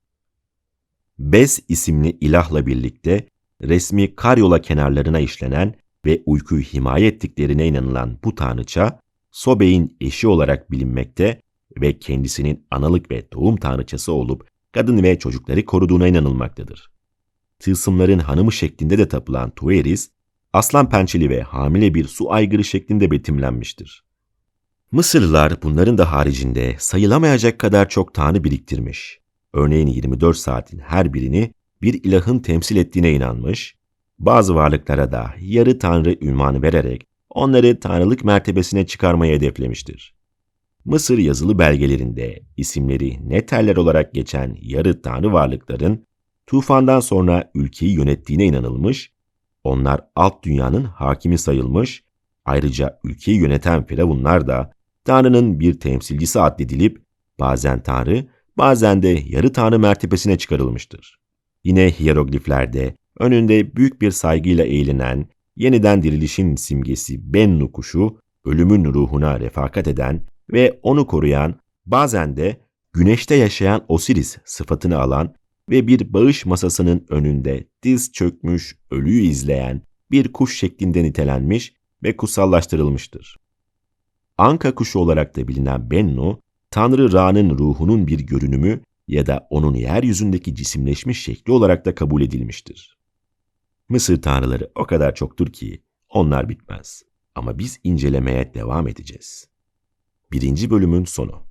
Bes isimli ilahla birlikte resmi karyola kenarlarına işlenen ve uykuyu himaye ettiklerine inanılan bu tanrıça, Sobe'in eşi olarak bilinmekte ve kendisinin analık ve doğum tanrıçası olup kadın ve çocukları koruduğuna inanılmaktadır. Tılsımların hanımı şeklinde de tapılan Tueris, aslan pençeli ve hamile bir su aygırı şeklinde betimlenmiştir. Mısırlılar bunların da haricinde sayılamayacak kadar çok tanrı biriktirmiş. Örneğin 24 saatin her birini bir ilahın temsil ettiğine inanmış, bazı varlıklara da yarı tanrı ünvanı vererek onları tanrılık mertebesine çıkarmayı hedeflemiştir. Mısır yazılı belgelerinde isimleri Neterler olarak geçen yarı tanrı varlıkların tufandan sonra ülkeyi yönettiğine inanılmış onlar alt dünyanın hakimi sayılmış, ayrıca ülkeyi yöneten firavunlar da Tanrı'nın bir temsilcisi addedilip bazen Tanrı, bazen de yarı Tanrı mertebesine çıkarılmıştır. Yine hierogliflerde önünde büyük bir saygıyla eğlenen, yeniden dirilişin simgesi Bennu kuşu, ölümün ruhuna refakat eden ve onu koruyan, bazen de güneşte yaşayan Osiris sıfatını alan ve bir bağış masasının önünde diz çökmüş ölüyü izleyen bir kuş şeklinde nitelenmiş ve kutsallaştırılmıştır. Anka kuşu olarak da bilinen Bennu, Tanrı Ra'nın ruhunun bir görünümü ya da onun yeryüzündeki cisimleşmiş şekli olarak da kabul edilmiştir. Mısır tanrıları o kadar çoktur ki onlar bitmez. Ama biz incelemeye devam edeceğiz. Birinci bölümün sonu.